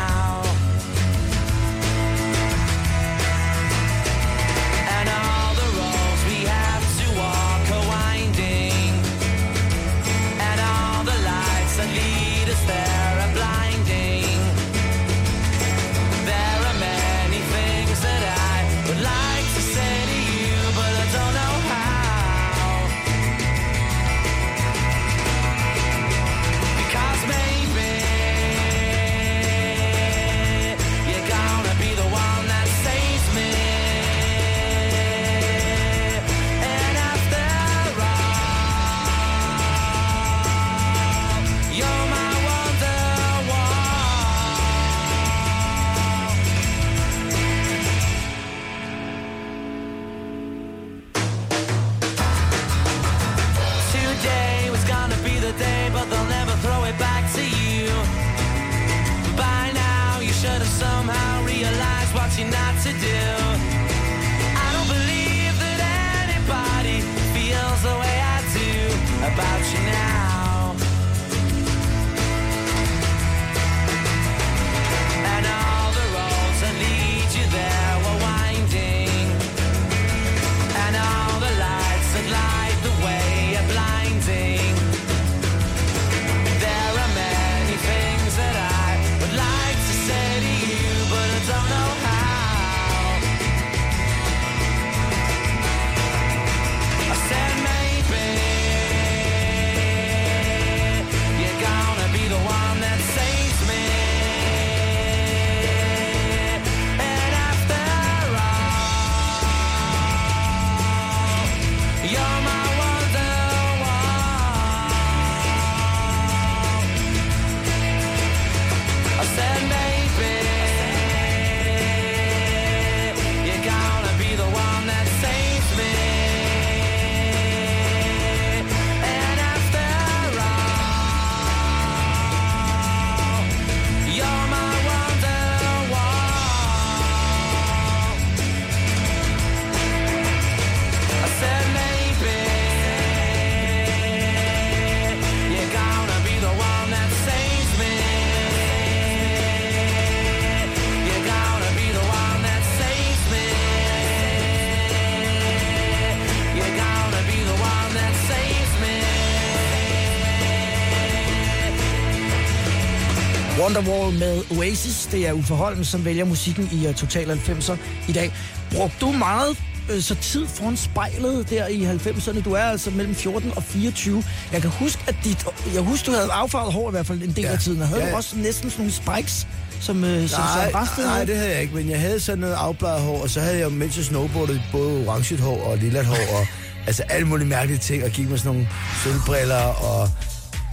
Wonderwall med Oasis. Det er Uffe Holm, som vælger musikken i uh, Total 90'er i dag. Brugte du meget øh, så tid foran spejlet der i 90'erne? Du er altså mellem 14 og 24. Jeg kan huske, at dit, jeg husker, du havde affarvet hår i hvert fald en del Ja. af tiden. Og havde Ja, du også næsten sådan nogle spikes, som, øh, som Nej, Rasted nej, havde? det havde jeg ikke, men jeg havde sådan noget afbladet hår, og så havde jeg, mens jeg snowboardede, både orange hår og lilla hår, og altså alle mulige mærkelige ting, og gik med sådan nogle sølvbriller og,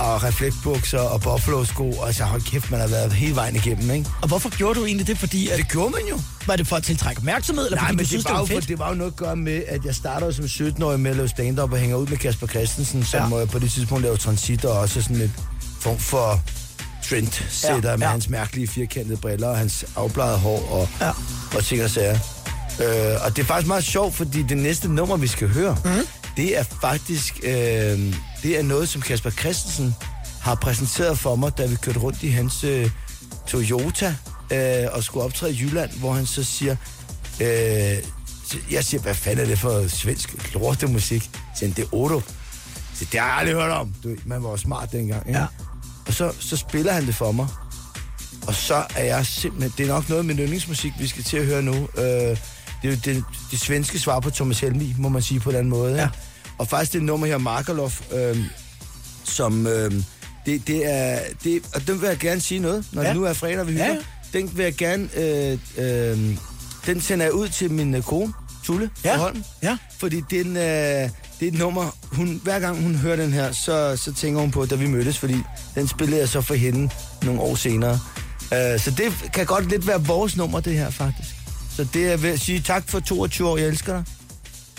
og refleksbukser og buffalo-sko, og altså hold kæft, man har været hele vejen igennem, ikke? Og hvorfor gjorde du egentlig det? Fordi at, Det gjorde man jo. var det for at tiltrække opmærksomhed, eller Nej, fordi men du det synes, var, det var jo, for, fedt? det var jo noget at gøre med, at jeg startede som 17-årig med at lave stand-up og hænger ud med Kasper Christensen, som Ja. ja. på det tidspunkt lavede transit og også sådan et form for trendsetter Ja, ja, med hans mærkelige firkantede briller og hans afbladede hår og, Ja. og ting og sager. Øh, og det er faktisk meget sjovt, fordi det næste nummer, vi skal høre, mm. det er faktisk øh, det er noget, som Kasper Christensen har præsenteret for mig, da vi kørte rundt i hans øh, Toyota øh, og skulle optræde i Jylland, hvor han så siger, øh, jeg siger, hvad fanden er det for svensk lortemusik? Så det er Odo. Så det har jeg aldrig hørt om. Du, man var jo smart dengang. Ikke? Ja. Og så, så spiller han det for mig. Og så er jeg simpelthen... Det er nok noget med yndlingsmusik, vi skal til at høre nu. Øh, det er jo det, det svenske svar på Thomas Helmi, må man sige på den måde. Ja. Og faktisk det nummer her, Markerlof, øh, som... Øh, det, det er... Det, og den vil jeg gerne sige noget, når Ja. det nu er fredag, vi hygger. Ja. Den vil jeg gerne... Øh, øh, den sender jeg ud til min øh, kone, Tulle Ja. fra Holm. Ja. Fordi den, øh, det er et nummer, hun, hver gang hun hører den her, så, så tænker hun på, da vi mødtes, fordi den spillede jeg så for hende nogle år senere. Øh, så det kan godt lidt være vores nummer, det her faktisk. Så det er ved at sige tak for 22 år, jeg elsker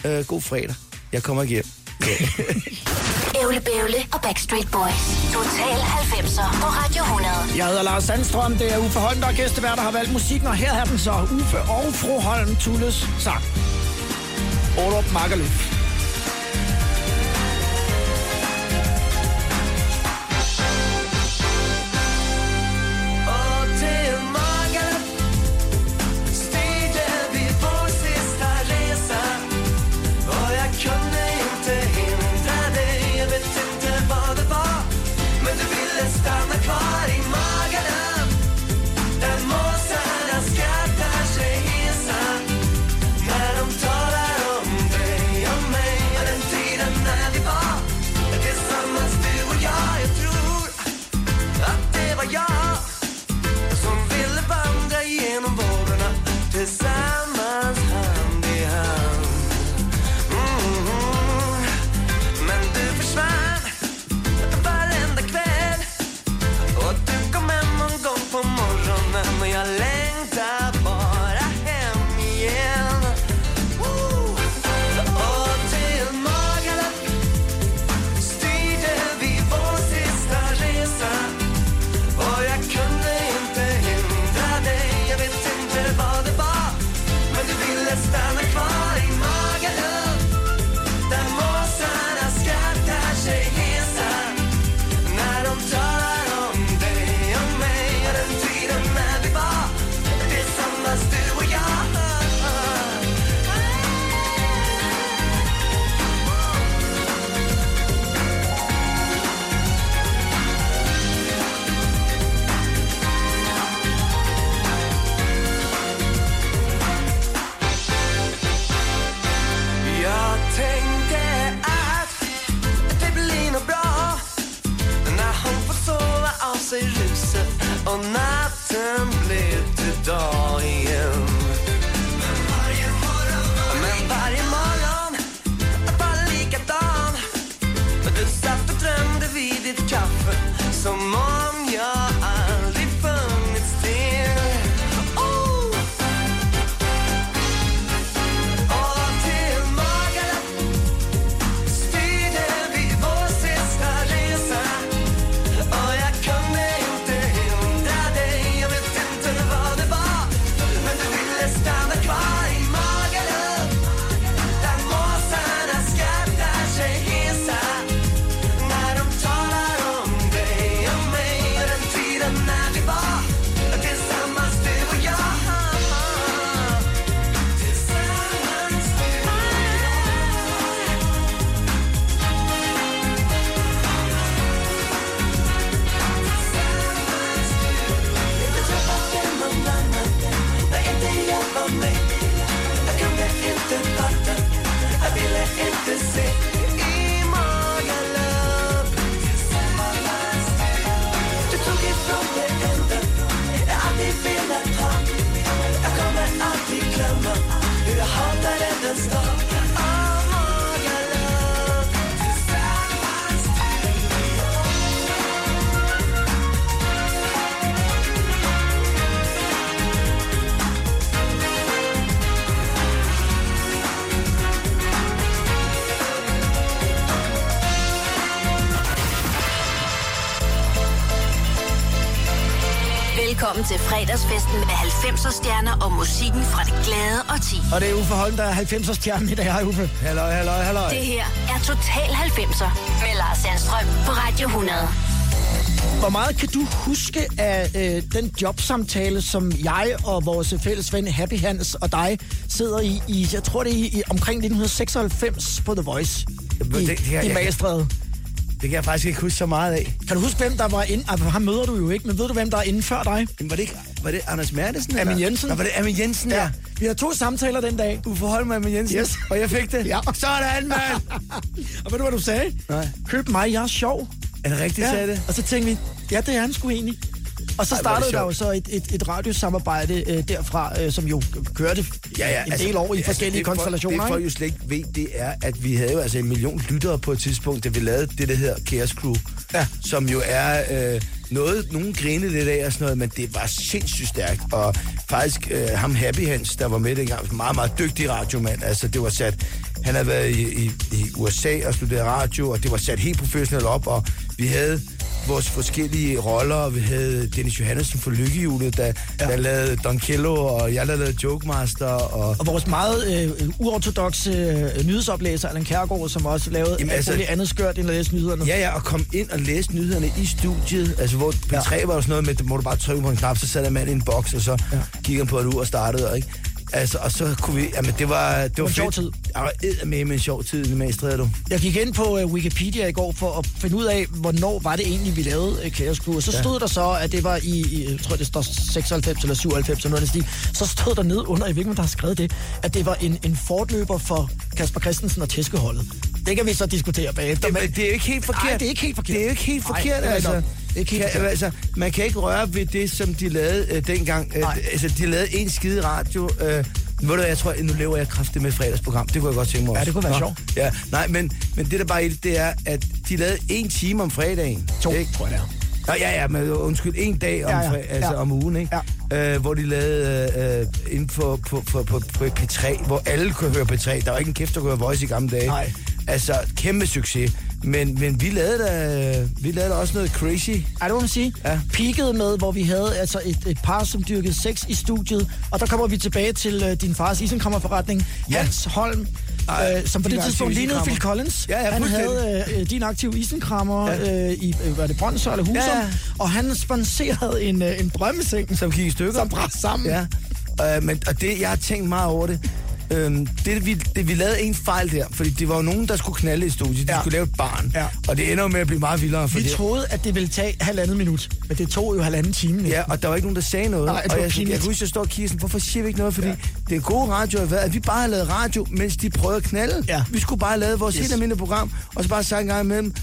dig. Øh, god fredag. Jeg kommer ikke hjem. Ævle Bævle og Backstreet Boys. Total 90'er på Radio 100. Jeg hedder Lars Sandstrøm, det er Uffe Holm, der er gæstevært, der har valgt musikken, og her er den så Uffe og fru Holm Tulles sang. Olof Magaluf. Uffe Holm, der er 90'er stjerne i dag. Hej Uffe. Halløj, halløj, halløj. Det her er Total 90'er med Lars Sandstrøm på Radio 100. Hvor meget kan du huske af øh, den jobsamtale, som jeg og vores fælles ven Happy Hans og dig sidder i, i jeg tror det er i, i omkring 1996 på The Voice Jamen, i, det- det her- i jeg- Magestræde. Det kan jeg faktisk ikke huske så meget af. Kan du huske, hvem der var inde? Altså, ham møder du jo ikke, men ved du, hvem der er inde før dig? Jamen, var det ikke var det Anders Mertesen? Amin? Jensen. Nå, var det Amin Jensen, ja. Ja. Vi har to samtaler den dag. Uffe Holm og Amin Jensen. Yes. Og jeg fik det. Ja. Sådan, mand. Og ved du, hvad du sagde? Nej. Køb mig, jeg er sjov. Er det rigtigt, sagde det? Og så tænkte vi, ja, det er han sgu egentlig. Og så Ej, startede der jo så et, et, et radiosamarbejde øh, derfra, øh, som jo kørte Ja, ja, en del år i forskellige det konstellationer. Det folk jo slet ikke ved, det er, at vi havde jo altså en million lyttere på et tidspunkt, da vi lavede det, der hedder Chaos Crew. Ja. Som jo er øh, noget, nogen grinede lidt af og sådan noget, men det var sindssygt stærkt. Og faktisk øh, ham Happy Hans, der var med dengang, meget, meget dygtig radiomand. Altså det var sat, han havde været i, i, i USA og studeret radio, og det var sat helt professionelt op, og vi havde vores forskellige roller, og vi havde Dennis Johannesson for Lykkehjulet, der, ja. der lavede Don Kello, og jeg der lavede Joke Master, og Og vores meget øh, uortodoxe øh, nyhedsoplæser, Allan Kærgaard, som også lavede Jamen, altså- alt andet skørt end at læse nyhederne. Ja, ja, og kom ind og læste nyhederne i studiet, altså hvor P3 ja. var jo sådan noget med, hvor du bare trykke på en knap, så satte en mand i en boks, og så ja. gik han på et ur og startede, ikke? Altså, og så kunne vi, jamen det var, det var en sjov tid. Det var med med en sjov tid i Magstræde, du. Jeg gik ind på øh, Wikipedia i går for at finde ud af, hvornår var det egentlig, vi lavede øh, Chaos Crew. Og så stod der så, at det var i, i jeg tror det står 96 eller 97 eller noget stil. Så stod der ned under, jeg ikke, om der har skrevet det, at det var en, en fortløber for Kasper Christensen og Tæskeholdet. Det kan vi så diskutere bagefter. Det, men det er ikke helt forkert. Nej, det er ikke helt forkert. Det er ikke helt forkert, er altså. Ikke kan, altså. Man kan ikke røre ved det, som de lavede øh, dengang. Øh, altså, de lavede en skide radio. Øh, ved du, jeg tror, nu lever jeg kraftigt med fredagsprogram. Det kunne jeg godt tænke mig også. Ja, det kunne være sjovt. Ja, nej, men, men det der bare i det, det er, at de lavede en time om fredagen. To, ikke? tror jeg det er. Nå, ja, ja, men undskyld, en dag om, Ja, ja, altså ja. om ugen, ikke? Ja. Øh, hvor de lavede øh, inden for, på, på, på, på P3, hvor alle kunne høre P3. Der var ikke en kæft, der kunne høre Voice i gamle dage. Nej. Altså, kæmpe succes. Men, men vi, lavede da, vi lavede da også noget crazy. Ej, det må man sige. Ja. Peakede med, hvor vi havde altså et, et par, som dyrkede sex i studiet. Og der kommer vi tilbage til uh, din fars isenkrammerforretning. Ja. Hans Holm, Ej, øh, som på det tidspunkt lignede. Phil Collins. Ja, ja, han havde øh, din aktive isenkrammer Ja. øh, i, øh, var det Brøndshøj eller Husum? Ja. Og han sponserede en, øh, en drømmeseng, Som gik i stykker. som brændte sammen. Ja. Øh, men, og det, jeg har tænkt meget over det. Øhm, det, vi, det, vi lavede en fejl der, fordi det var jo nogen, der skulle knalde i studiet. De Ja. skulle lave et barn. Ja. Og det ender jo med at blive meget vildere. Vi Fordi, troede, at det ville tage halvandet minut, men det tog jo halvanden time. Ja, og der var ikke nogen, der sagde noget. Nej, og jeg, jeg, pinligt. kan huske, jeg står og kigger sådan, hvorfor siger vi ikke noget? Fordi ja. det er gode radio har været, at vi bare har lavet radio, mens de prøvede at knalde. Ja. Vi skulle bare have lavet vores Yes. yes. helt almindelige program, og så bare sagt en gang imellem,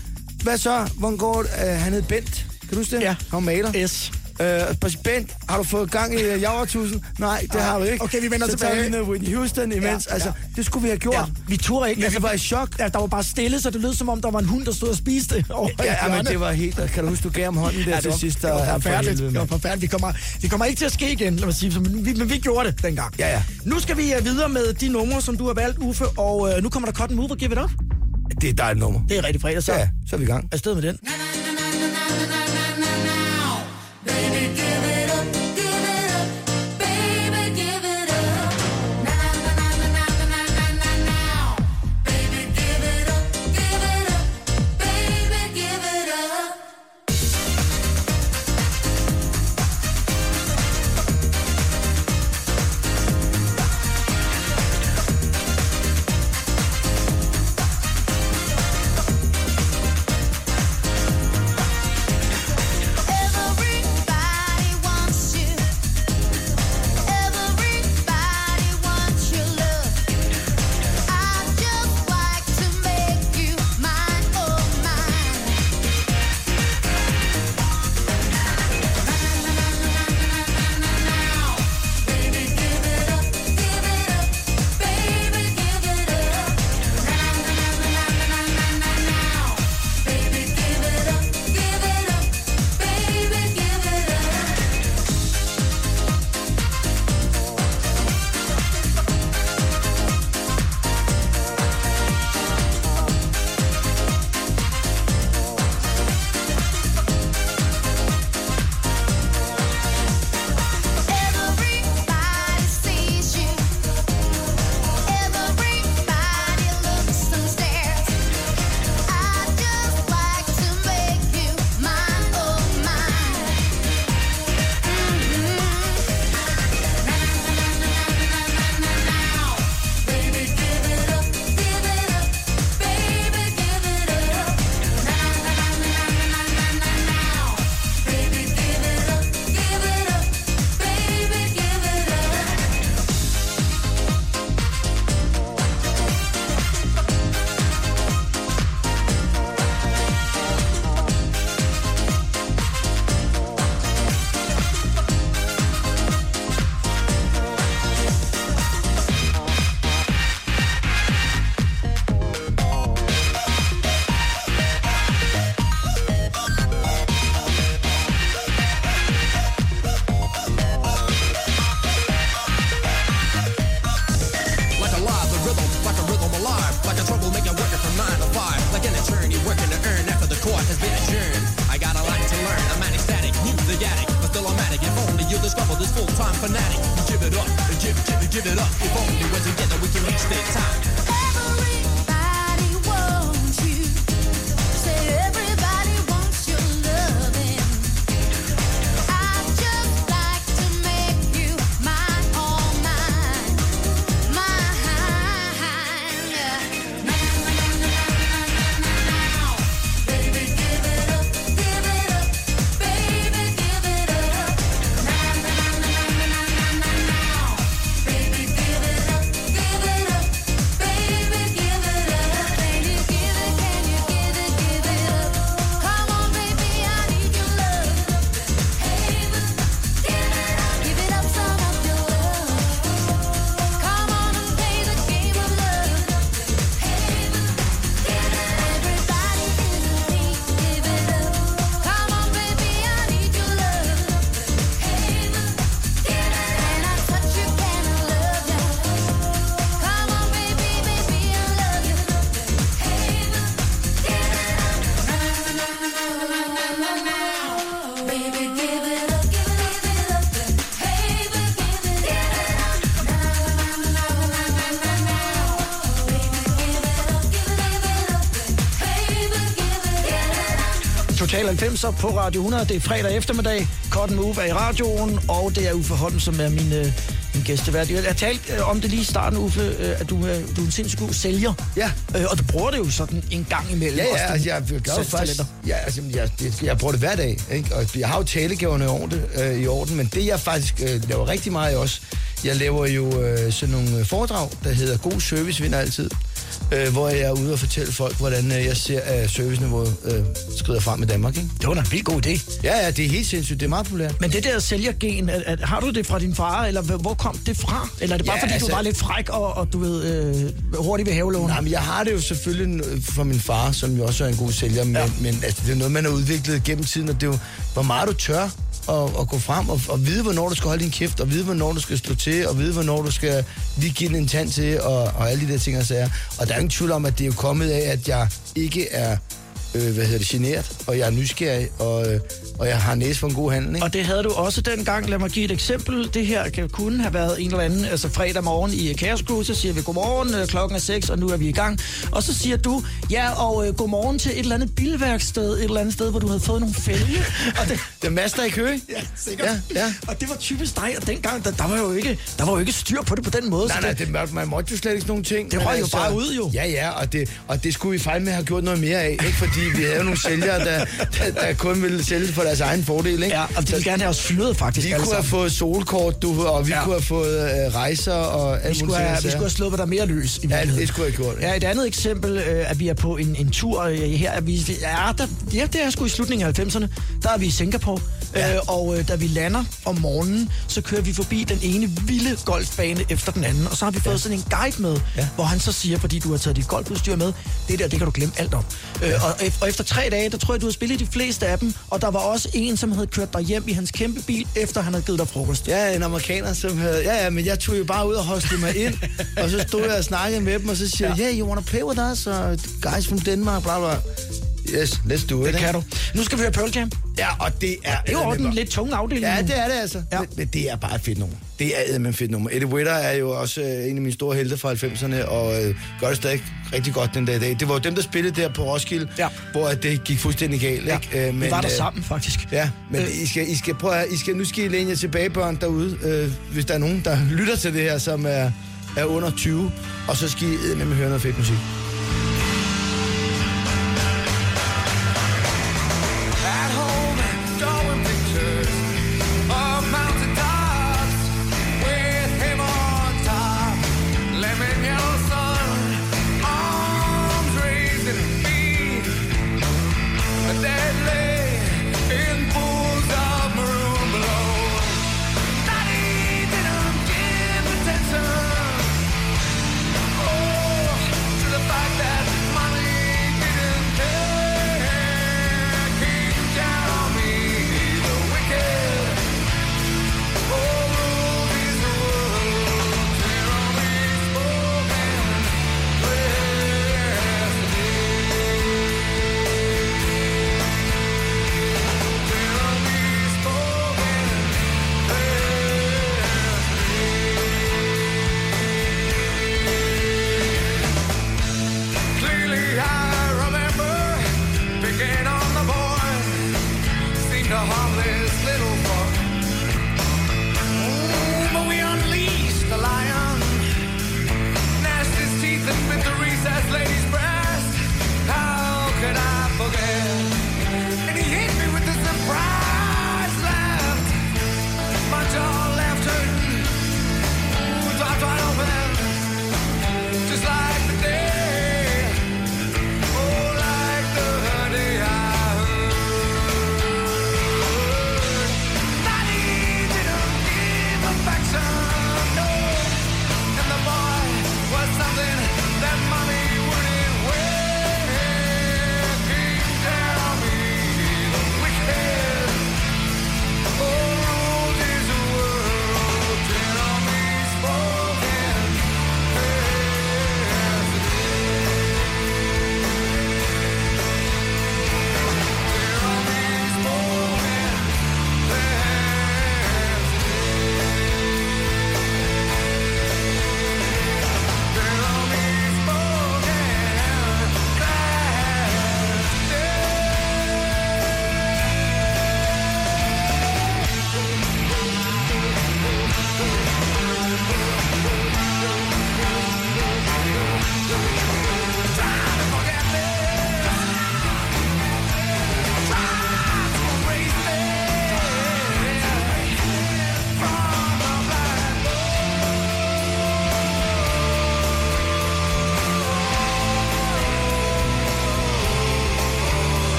hvad så? Hvordan går det? Uh, han hed Bent. Kan du huske det? Ja. Han var maler. S. Uh, Bent, har du fået gang i uh, Javertusen? Nej, det Nej. har du ikke. Okay, vi vender så tilbage. vi noget Whitney Houston imens. Ja, Altså, ja. det skulle vi have gjort. Ja, vi turde ikke. Men vi var i chok. Ja, der var bare stille, så det lød som om, der var en hund, der stod og spiste Ja, ja, men det var helt... Kan du huske, du gav ham hånden der Ja, det til var, sidst? det var for forfærdeligt. Det var forfærdeligt. Vi kommer, det kommer ikke til at ske igen, lad mig sige, men vi, men vi gjorde det dengang. Ja, ja. Nu skal vi uh, videre med de numre, som du har valgt, Uffe, og uh, nu kommer der Cotton Move og Give It Up. Det er et dejligt nummer. Det er rigtig fredag, så Ja, så er vi i gang. afsted med den. 90'er på Radio 100. Det er fredag eftermiddag. Cotton Move er i radioen, og det er Uffe Holm, som er min, øh, min gæstevært. Jeg har talt øh, om det lige i starten, Uffe, øh, at du, øh, du er en sindssygt god sælger. Ja. Øh, og du bruger det jo sådan en gang imellem. Ja, også, ja, dine altså, jeg, jeg gør jo faktisk... Ja, altså, jeg, det, jeg bruger det hver dag, ikke? Og jeg har jo talegaverne i orden, øh, i orden men det jeg faktisk øh, laver rigtig meget også, jeg laver jo øh, sådan nogle foredrag, der hedder God Service vinder altid, øh, hvor jeg er ude og fortælle folk, hvordan øh, jeg ser, at serviceniveauet øh, skrider frem i Danmark, ikke? Det var da en vildt god idé. Ja, ja, det er helt sindssygt, det er meget populært. Men det der sælgergen, at, at, har du det fra din far, eller hvor kom det fra? Eller er det bare Ja, fordi, altså- du var lidt fræk og, og du ved, øh, hurtigt ved havelån? Nej, men jeg har det jo selvfølgelig fra min far, som jo også er en god sælger, men, ja. men altså, det er noget, man har udviklet gennem tiden, og det er jo, hvor meget du tør at, at gå frem og, og vide, hvornår du skal holde din kæft, og vide, hvornår du skal slå til, og vide, hvornår du skal lige give den en tand til, og, og alle de der ting og sager. Og der er ingen tvivl om, at det er jo kommet af, at jeg ikke er øh, hvad hedder det, generet, og jeg er nysgerrig, og, øh, og jeg har næse for en god handel. Ikke? Og det havde du også dengang. Lad mig give et eksempel. Det her kan kunne have været en eller anden, altså fredag morgen i Chaos Crew, så siger vi godmorgen, øh, klokken er 6, og nu er vi i gang. Og så siger du, ja, og øh, godmorgen til et eller andet bilværksted, et eller andet sted, hvor du havde fået nogle fælge. og det, Det er Master i Køge. ja, sikkert. Ja, ja. Og det var typisk dig, og dengang, der, der, var jo ikke, der var jo ikke styr på det på den måde. Nej, nej, det, man, man måtte jo slet ikke sådan nogle ting. Det røg jo bare ud, jo. Ja, ja, og det, og det skulle vi fejl med have gjort noget mere af, ikke? Fordi vi havde nogle sælgere, der, der, der kun ville sælge for deres egen fordel, ikke? ja, og de ville gerne have os fyret, faktisk. Vi kunne have sammen. fået solkort, du, og vi Ja. kunne have fået øh, rejser og alt vi skulle, have, ting vi skulle have sluppet dig mere løs i Ja, det skulle jeg have gjort. Ja, et andet eksempel, øh, at vi er på en, en tur øh, her. Er vi, ja, der, ja, det er sgu i slutningen af 90'erne. Der er vi i Singapore, ja. øh, og øh, da vi lander om morgenen, så kører vi forbi den ene vilde golfbane efter den anden. Og så har vi fået ja. sådan en guide med, ja. Ja. hvor han så siger, fordi du har taget dit golfudstyr med, det der, det kan du glemme alt om. Ja. Øh, og, og efter tre dage, der tror jeg, du har spillet de fleste af dem, og der var også en, som havde kørt dig hjem i hans kæmpe bil, efter han havde givet dig frokost. Ja, en amerikaner, som havde... Ja, ja, men jeg tog jo bare ud og hostede mig ind, og så stod jeg og snakkede med dem, og så siger jeg, yeah, you wanna play with us? Og guys from Denmark, bla bla. Yes, let's do it. Det kan du. Nu skal vi høre Pearl Jam. Ja, og det er... Det er jo også en lidt tung afdeling. Ja, det er det altså. Ja. Ja. Men, men det er bare et fedt nummer. Det er eddermame fedt nummer. Eddie Witter er jo også øh, en af mine store helte fra 90'erne, og øh, gør det stadig rigtig godt den dag i dag. Det var jo dem, der spillede der på Roskilde, Ja. hvor det gik fuldstændig galt. Ja, ikke? Øh, vi var der øh, sammen, faktisk. Ja, men Øh. I, skal, I skal prøve at, I skal, nu skal I læne jer tilbage, børn derude, øh, hvis der er nogen, der lytter til det her, som er, er under 20, og så skal I eddermame høre noget fedt musik. the homeless.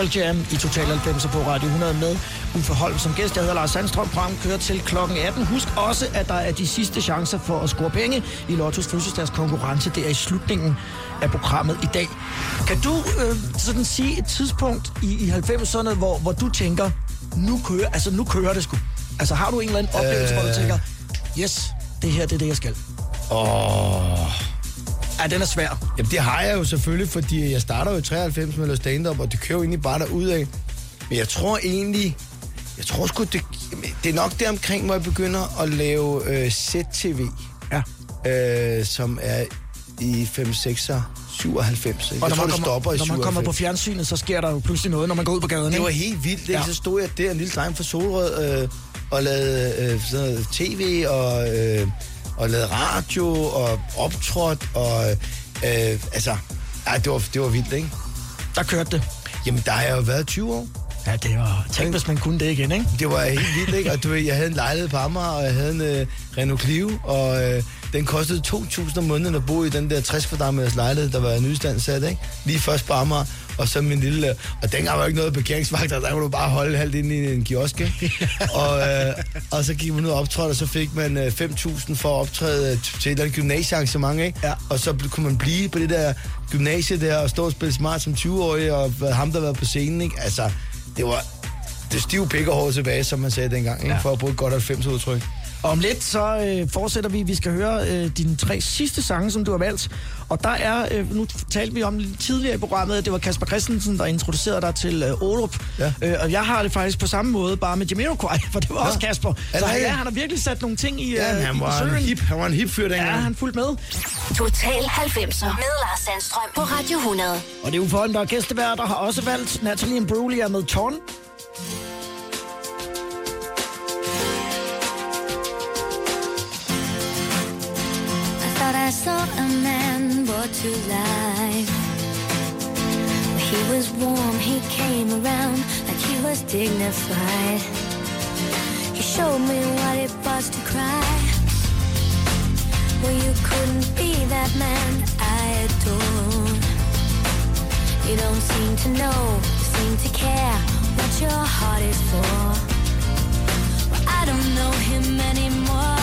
Pearl Jam i Total 90 på Radio 100 med Uffe Holm som gæst. Jeg hedder Lars Sandstrøm. Program kører til klokken 18. Husk også, at der er de sidste chancer for at score penge i Lottos fødselsdags konkurrence. Det er i slutningen af programmet i dag. Kan du øh, sådan sige et tidspunkt i, i 90'erne, hvor, hvor du tænker, nu kører, altså, nu kører det sgu? Altså har du en eller anden oplevelse, øh... hvor du tænker, yes, det her det er det, jeg skal? Åh... Ja, den er svær. Jamen, det har jeg jo selvfølgelig, fordi jeg starter jo i 93 med at lave stand-up, og det kører jo egentlig bare derudad. Men jeg tror egentlig, jeg tror sgu, det, det er nok der omkring, hvor jeg begynder at lave øh, ZTV. Ja. Øh, som er i 5, 6, 97. Jeg Og når man, det kommer, stopper i når man 97. kommer på fjernsynet, så sker der jo pludselig noget, når man går ud på gaden. Det var helt vildt, ikke? Ja. Ja. Så stod jeg der, en lille dreng fra Solrød, øh, og lavede øh, sådan noget tv, og, øh, og lavede radio, og optrådt, og øh, altså, ej, det var, det var vildt, ikke? Der kørte det. Jamen, der har jeg jo været 20 år. Ja, det var... Tænk, hvis man kunne det igen, ikke? Det var helt vildt, ikke? Og du ved, jeg havde en lejlighed på Amager, og jeg havde en øh, Renault Clio, og øh, den kostede 2.000 om måneden at bo i den der 60 kvadratmeters lejlighed, der var nystandsat, ikke? Lige først på Amager, og så min lille... Og dengang var jo ikke noget parkeringsvagter, der kunne du bare holde halvt inde i en kiosk, ikke? og, øh, og så gik man ud og optrådte, og så fik man øh, 5.000 for at optræde til et eller andet gymnasiearrangement, ikke? Ja. Og så kunne man blive på det der gymnasie der, og stå og spille smart som 20-årig, og ham, der var på scenen, ikke? Altså, det var det stive pik og hår tilbage, som man sagde dengang, ikke? Ja. for at bruge et godt 90 udtryk. Og om lidt, så øh, fortsætter vi. Vi skal høre øh, dine tre sidste sange, som du har valgt. Og der er, øh, nu talte vi om lidt tidligere i programmet, at det var Kasper Christensen, der introducerede dig til øh, Olup. Ja. Øh, og jeg har det faktisk på samme måde, bare med Jamiroquai, for det var Ja. også Kasper. Er Så ja, han har virkelig sat nogle ting i, øh, Ja, han i en hip, han var en hip fyr dengang. Ja, han fulgte med. Total 90'er med Lars Sandstrøm på Radio 100. Og det er Uffe Holm, der er gæstevært, der har også valgt Natalie Imbruglia med Torn. To life. He was warm, he came around like he was dignified. He showed me what it was to cry. Well, you couldn't be that man I adore. You don't seem to know, you seem to care what your heart is for. Well, I don't know him anymore.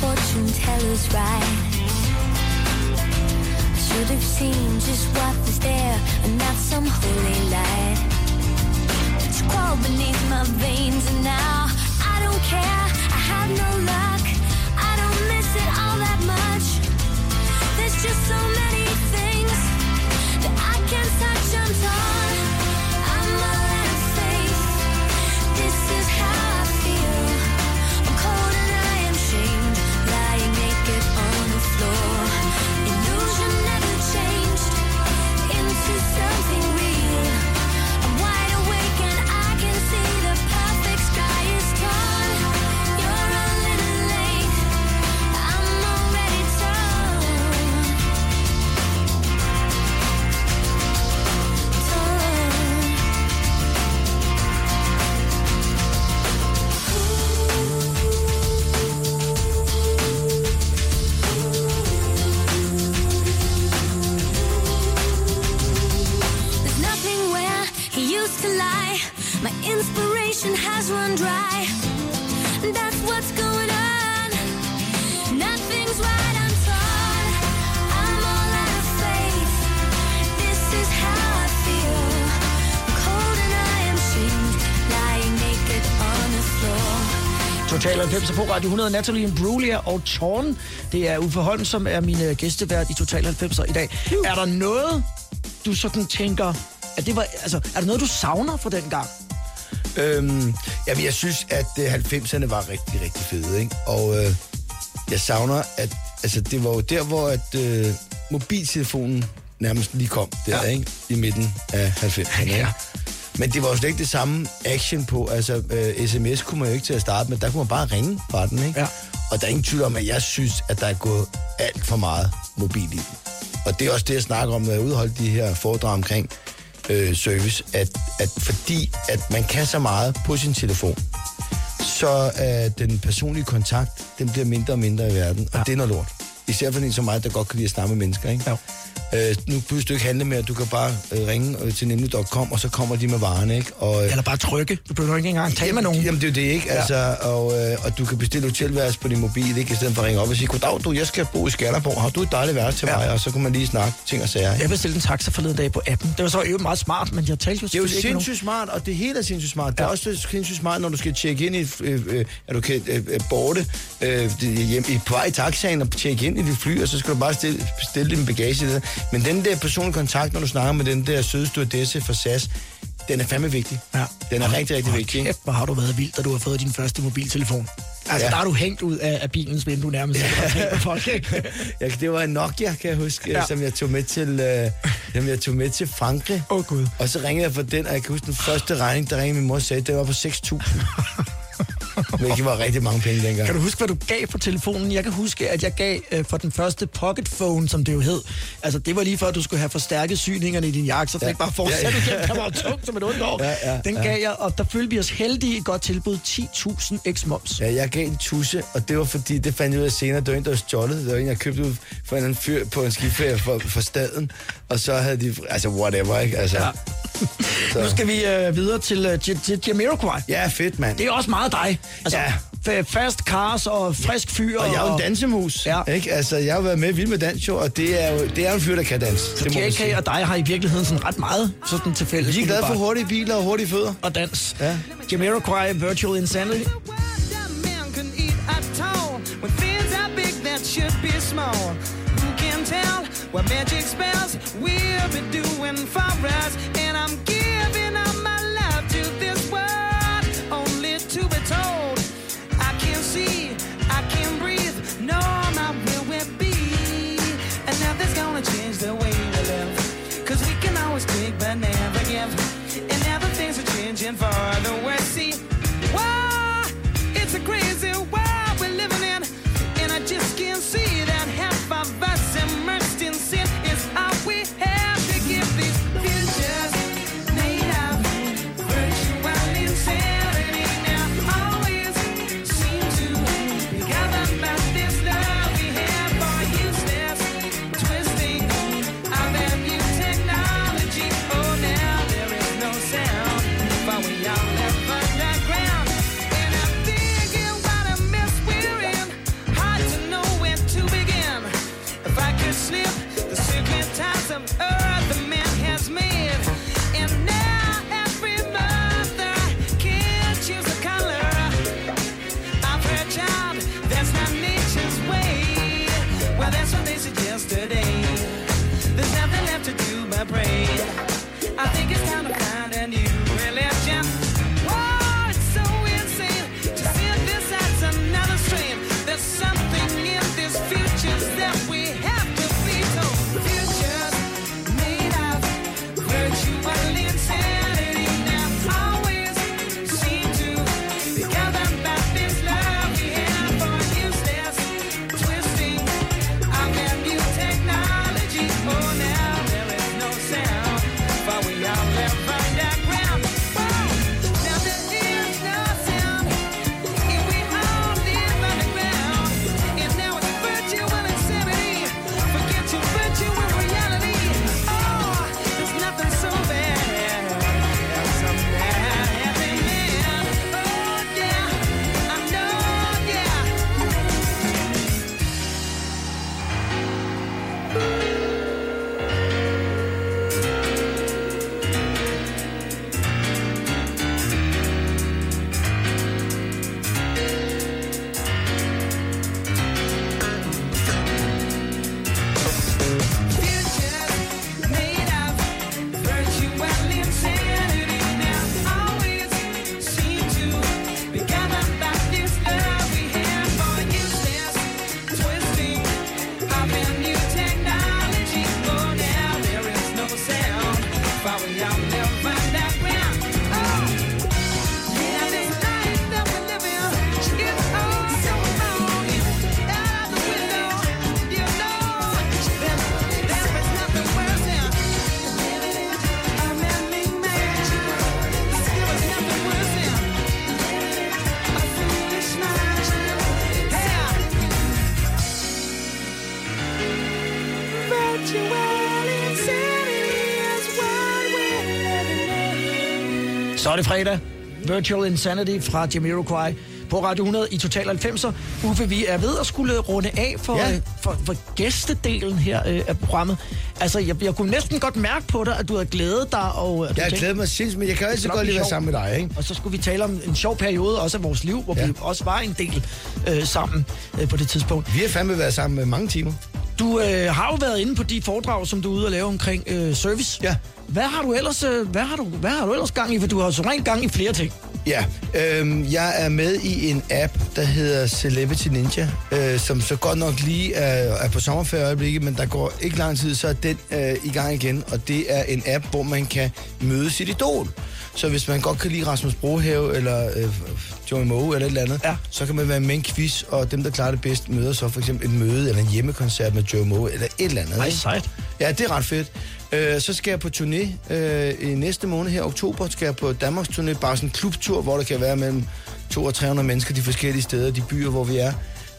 Fortune teller's right. I should have seen just what was there and not some holy light. It's crawled beneath my veins and now I don't care. I have no luck. I don't miss it all that much. There's just so 95 på Radio 100. Natalie Brulia og Torn. Det er Uffe Holm, som er min øh, gæstevært i Total 90 i dag. Er der noget, du sådan tænker, at det var, altså, er der noget, du savner fra den gang? Øhm, jamen, jeg synes, at øh, 90'erne var rigtig, rigtig fede, ikke? Og øh, jeg savner, at altså, det var jo der, hvor at, øh, mobiltelefonen nærmest lige kom der, ja. ikke? I midten af 90'erne. Ja. Men det var jo slet ikke det samme action på. Altså, øh, sms kunne man jo ikke til at starte med. Der kunne man bare ringe fra den, ikke? Ja. Og der er ingen tvivl om, at jeg synes, at der er gået alt for meget mobil i den. Og det er også det, jeg snakker om, når jeg udholdt de her foredrag omkring øh, service, at, at fordi at man kan så meget på sin telefon, så er den personlige kontakt, den bliver mindre og mindre i verden, og ja. det er noget lort. Især for en som mig, der godt kan lide at snakke med mennesker, ikke? Ja. Øh, nu behøver du ikke handle mere, du kan bare øh, ringe øh, til nemlig.com, og så kommer de med varerne, ikke? Og, øh, Eller bare trykke. Du behøver ikke engang tale med nogen. Jamen, det er det, ikke? Ja. Altså, og, øh, og du kan bestille hotelværelse på din mobil, ikke? I stedet for at ringe op og sige, goddag, du, jeg skal bo i Skanderborg. Har du et dejligt værelse til Ja. mig? Og så kan man lige snakke ting og sager. ikke? Jeg bestilte en taxa forleden dag på appen. Det var så jo meget smart, men jeg talte jo Det er jo med sindssygt smart, og det hele er sindssygt smart. Det er også sindssygt smart, når du skal tjekke ind i, øh, øh, at du kan øh, øh, borte øh, hjem, i, på vej i taxaen og tjekke ind i dit fly, og så skal du bare stille, bestille din bagage. Men den der personlige kontakt, når du snakker med den der søde stewardesse fra SAS, den er fandme vigtig. Ja. Den er rigtig, rigtig vigtig. Kæft, hvor har du været vild, da du har fået din første mobiltelefon. Altså, Ja. der er du hængt ud af, af bilens vindue nærmest. Ja. Folk, ikke? Ja, det var en Nokia, kan jeg huske, Ja. som jeg tog med til, øh, som jeg tog med til Frankrig. Åh, Gud. Og så ringede jeg for den, og jeg kan huske den første regning, der ringede min mor og sagde, det var på 6.000. Hvilket var rigtig mange penge dengang. Kan du huske, hvad du gav på telefonen? Jeg kan huske, at jeg gav øh, for den første pocket phone, som det jo hed. Altså, det var lige før, at du skulle have forstærket syningerne i din jakke, så det Ja. ikke bare fortsætte Ja, ja, ja. igen. Det var jo tungt som et ondt år. Ja, ja, den ja. gav jeg, og der følte vi os heldige i et godt tilbud. 10.000 x moms. Ja, jeg gav en tusse, og det var fordi, det fandt jeg ud af senere, det var en, der var stjålet. Det var en, jeg købte ud for en fyr på en skiferie for, for staden, og så havde de, altså whatever, ikke? Altså, Ja. ja. Nu skal vi øh, videre til øh, Jamiroquai. ja, fedt, mand. Det er også meget dig. Altså, Ja. fa- fast cars og frisk fyr. Og jeg er jo en dansemus, Ja. ikke? Altså, jeg har været med i Vild med Dans, jo, og det er jo, det er jo en fyr, der kan danse. Så det JK og dig har i virkeligheden sådan ret meget sådan til fælles. Vi er glade for hurtige biler og hurtige fødder. og dans. Ja. Jamiroquai, Virtual Insanity. when things are big that should be small. What magic spells we'll be doing for us? And I'm giving up my love to this world, only to be told I can't see, I can't breathe. No, my will will be, and nothing's gonna change the way we live. Cause we can always take but never give, and never things are changing for the worse. See? It's a crazy am. Det fredag. Virtual Insanity fra Jamiroquai på Radio 100 i Total 90'er. Uffe, vi er ved at skulle runde af for, Ja. ja. for, for gæstedelen her øh, af programmet. Altså, jeg, jeg kunne næsten godt mærke på dig, at du havde glædet dig. Og, du Jeg har glædet mig sindssygt, men jeg kan jo altid godt lide at være sammen med dig, ikke? Og så skulle vi tale om en sjov periode også af vores liv, hvor Ja. vi også var en del øh, sammen øh, på det tidspunkt. Vi har fandme været sammen mange timer. Du øh, har jo været inde på de foredrag, som du er ude og lave omkring øh, service. Ja. Hvad har du ellers, øh, hvad har du, hvad har du ellers gang i? For du har så rent gang i flere ting. Ja, øhm, jeg er med i en app, der hedder Celebrity Ninja, øh, som så godt nok lige er, er på sommerferie øjeblikket, men der går ikke lang tid, så er den øh, i gang igen, og det er en app, hvor man kan møde sit idol. Så hvis man godt kan lide Rasmus Brohave, eller øh, Joey Moe, eller et eller andet, Ja. så kan man være med i en quiz, og dem, der klarer det bedst, møder så for eksempel et møde, eller en hjemmekoncert med Joey Moe, eller et eller andet. Ej, sejt. Ja, det er ret fedt. Øh, så skal jeg på turné øh, i næste måned her, oktober, skal jeg på Danmarks turné, bare sådan en klubtur, hvor der kan være mellem 200 og 300 mennesker de forskellige steder, de byer, hvor vi er,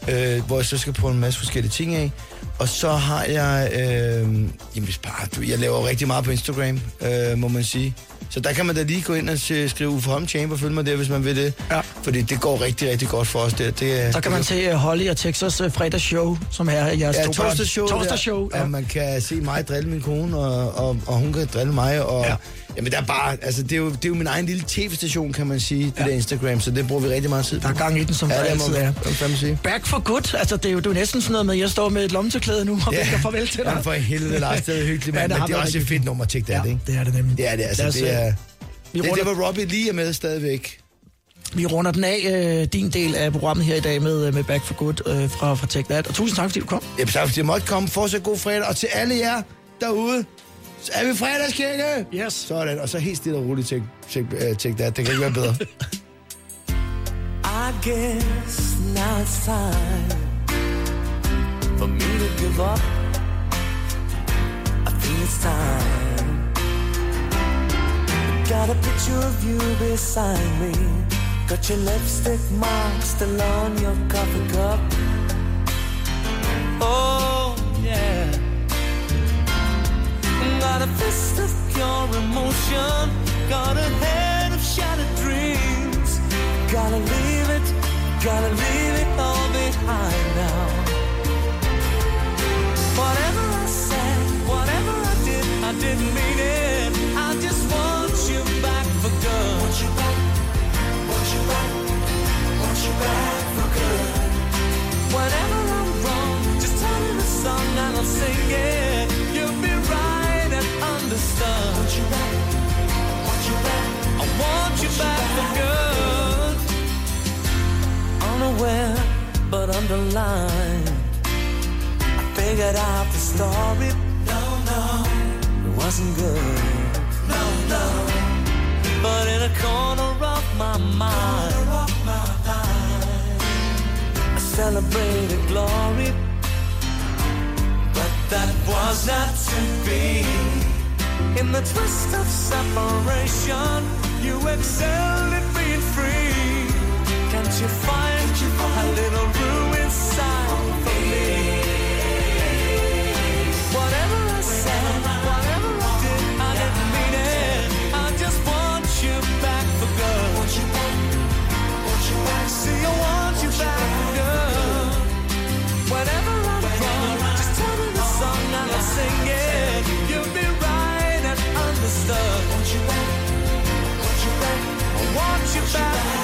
øh, hvor jeg så skal prøve en masse forskellige ting af. Og så har jeg, øh, jamen bare, du, jeg laver rigtig meget på Instagram, øh, må man sige. Så der kan man da lige gå ind og skrive Uffe Holm Chamber, følge mig der, hvis man vil det. Ja. Fordi det går rigtig, rigtig godt for os der. Det, Så kan man se uh, Holly og Texas uh, fredagsshow, som er jeres Ja, torsdagsshow. Torsdagsshow, ja. Og man kan se mig drille min kone, og, og, og hun kan drille mig. Og, ja. Ja. Jamen, der er bare, altså, det er, jo, det er jo min egen lille tv-station, kan man sige, det ja. der Instagram, så det bruger vi rigtig meget tid på. Der er gang i den, som ja, der det altid er. fandme sige. Back for good. Altså, det er jo, det er jo næsten sådan noget med, at jeg står med et lommetørklæde nu og Ja. vinker farvel til dig. Jamen, for helvede, Lars, det er hyggeligt, Ja, ja, det men det er også et fedt nummer, tjek det, Ja, ikke? det er det nemlig. Det er det, altså, det er... øh, Vi Det, det var Robbie lige er med stadigvæk. vi runder den af, øh, din del af programmet her i dag med, øh, med Back for Good øh, fra, fra Tech That. Og tusind tak, fordi du kom. Jamen, så det måtte komme. Fortsat god fredag. Og til alle jer derude, så er vi fredagskirke! Yes. Sådan, og så helt stille og roligt, tjek, tjek, uh, tjek det. Det kan ikke være bedre. I guess now it's time for me to give up. I think it's time. Got a picture of you beside me. Got your lipstick mark still on your coffee cup. Oh, yeah. Got a fist of pure emotion. Got a head of shattered dreams. Gotta leave it, gotta leave it all behind now. Whatever I said, whatever I did, I didn't mean it. I just want you back for good. Want you back, want you back, want you back for good. Whenever I'm wrong, just tell me the song and I'll sing it. You'll be right and understood. Want you back, want you back, I want you back for good. Unaware, but underlined. I figured out the story. No, no, it wasn't good. No, no. But in a corner of my mind, I celebrated glory. But that was not to be. In the twist of separation, you excelled at being free. Can't you find a little room right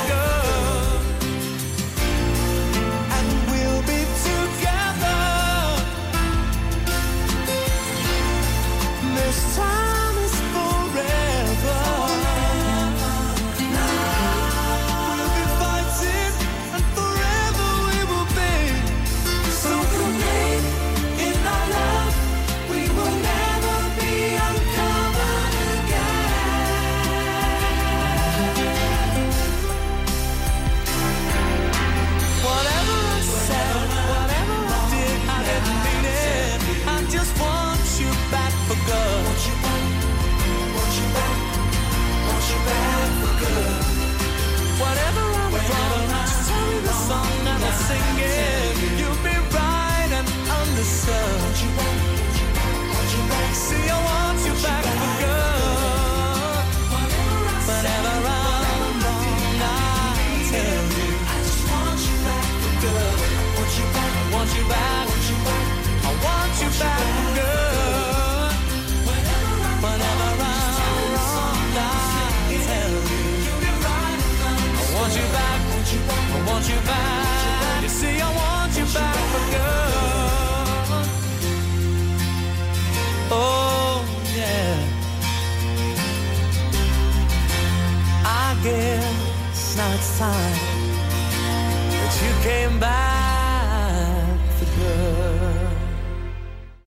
sign that you came back.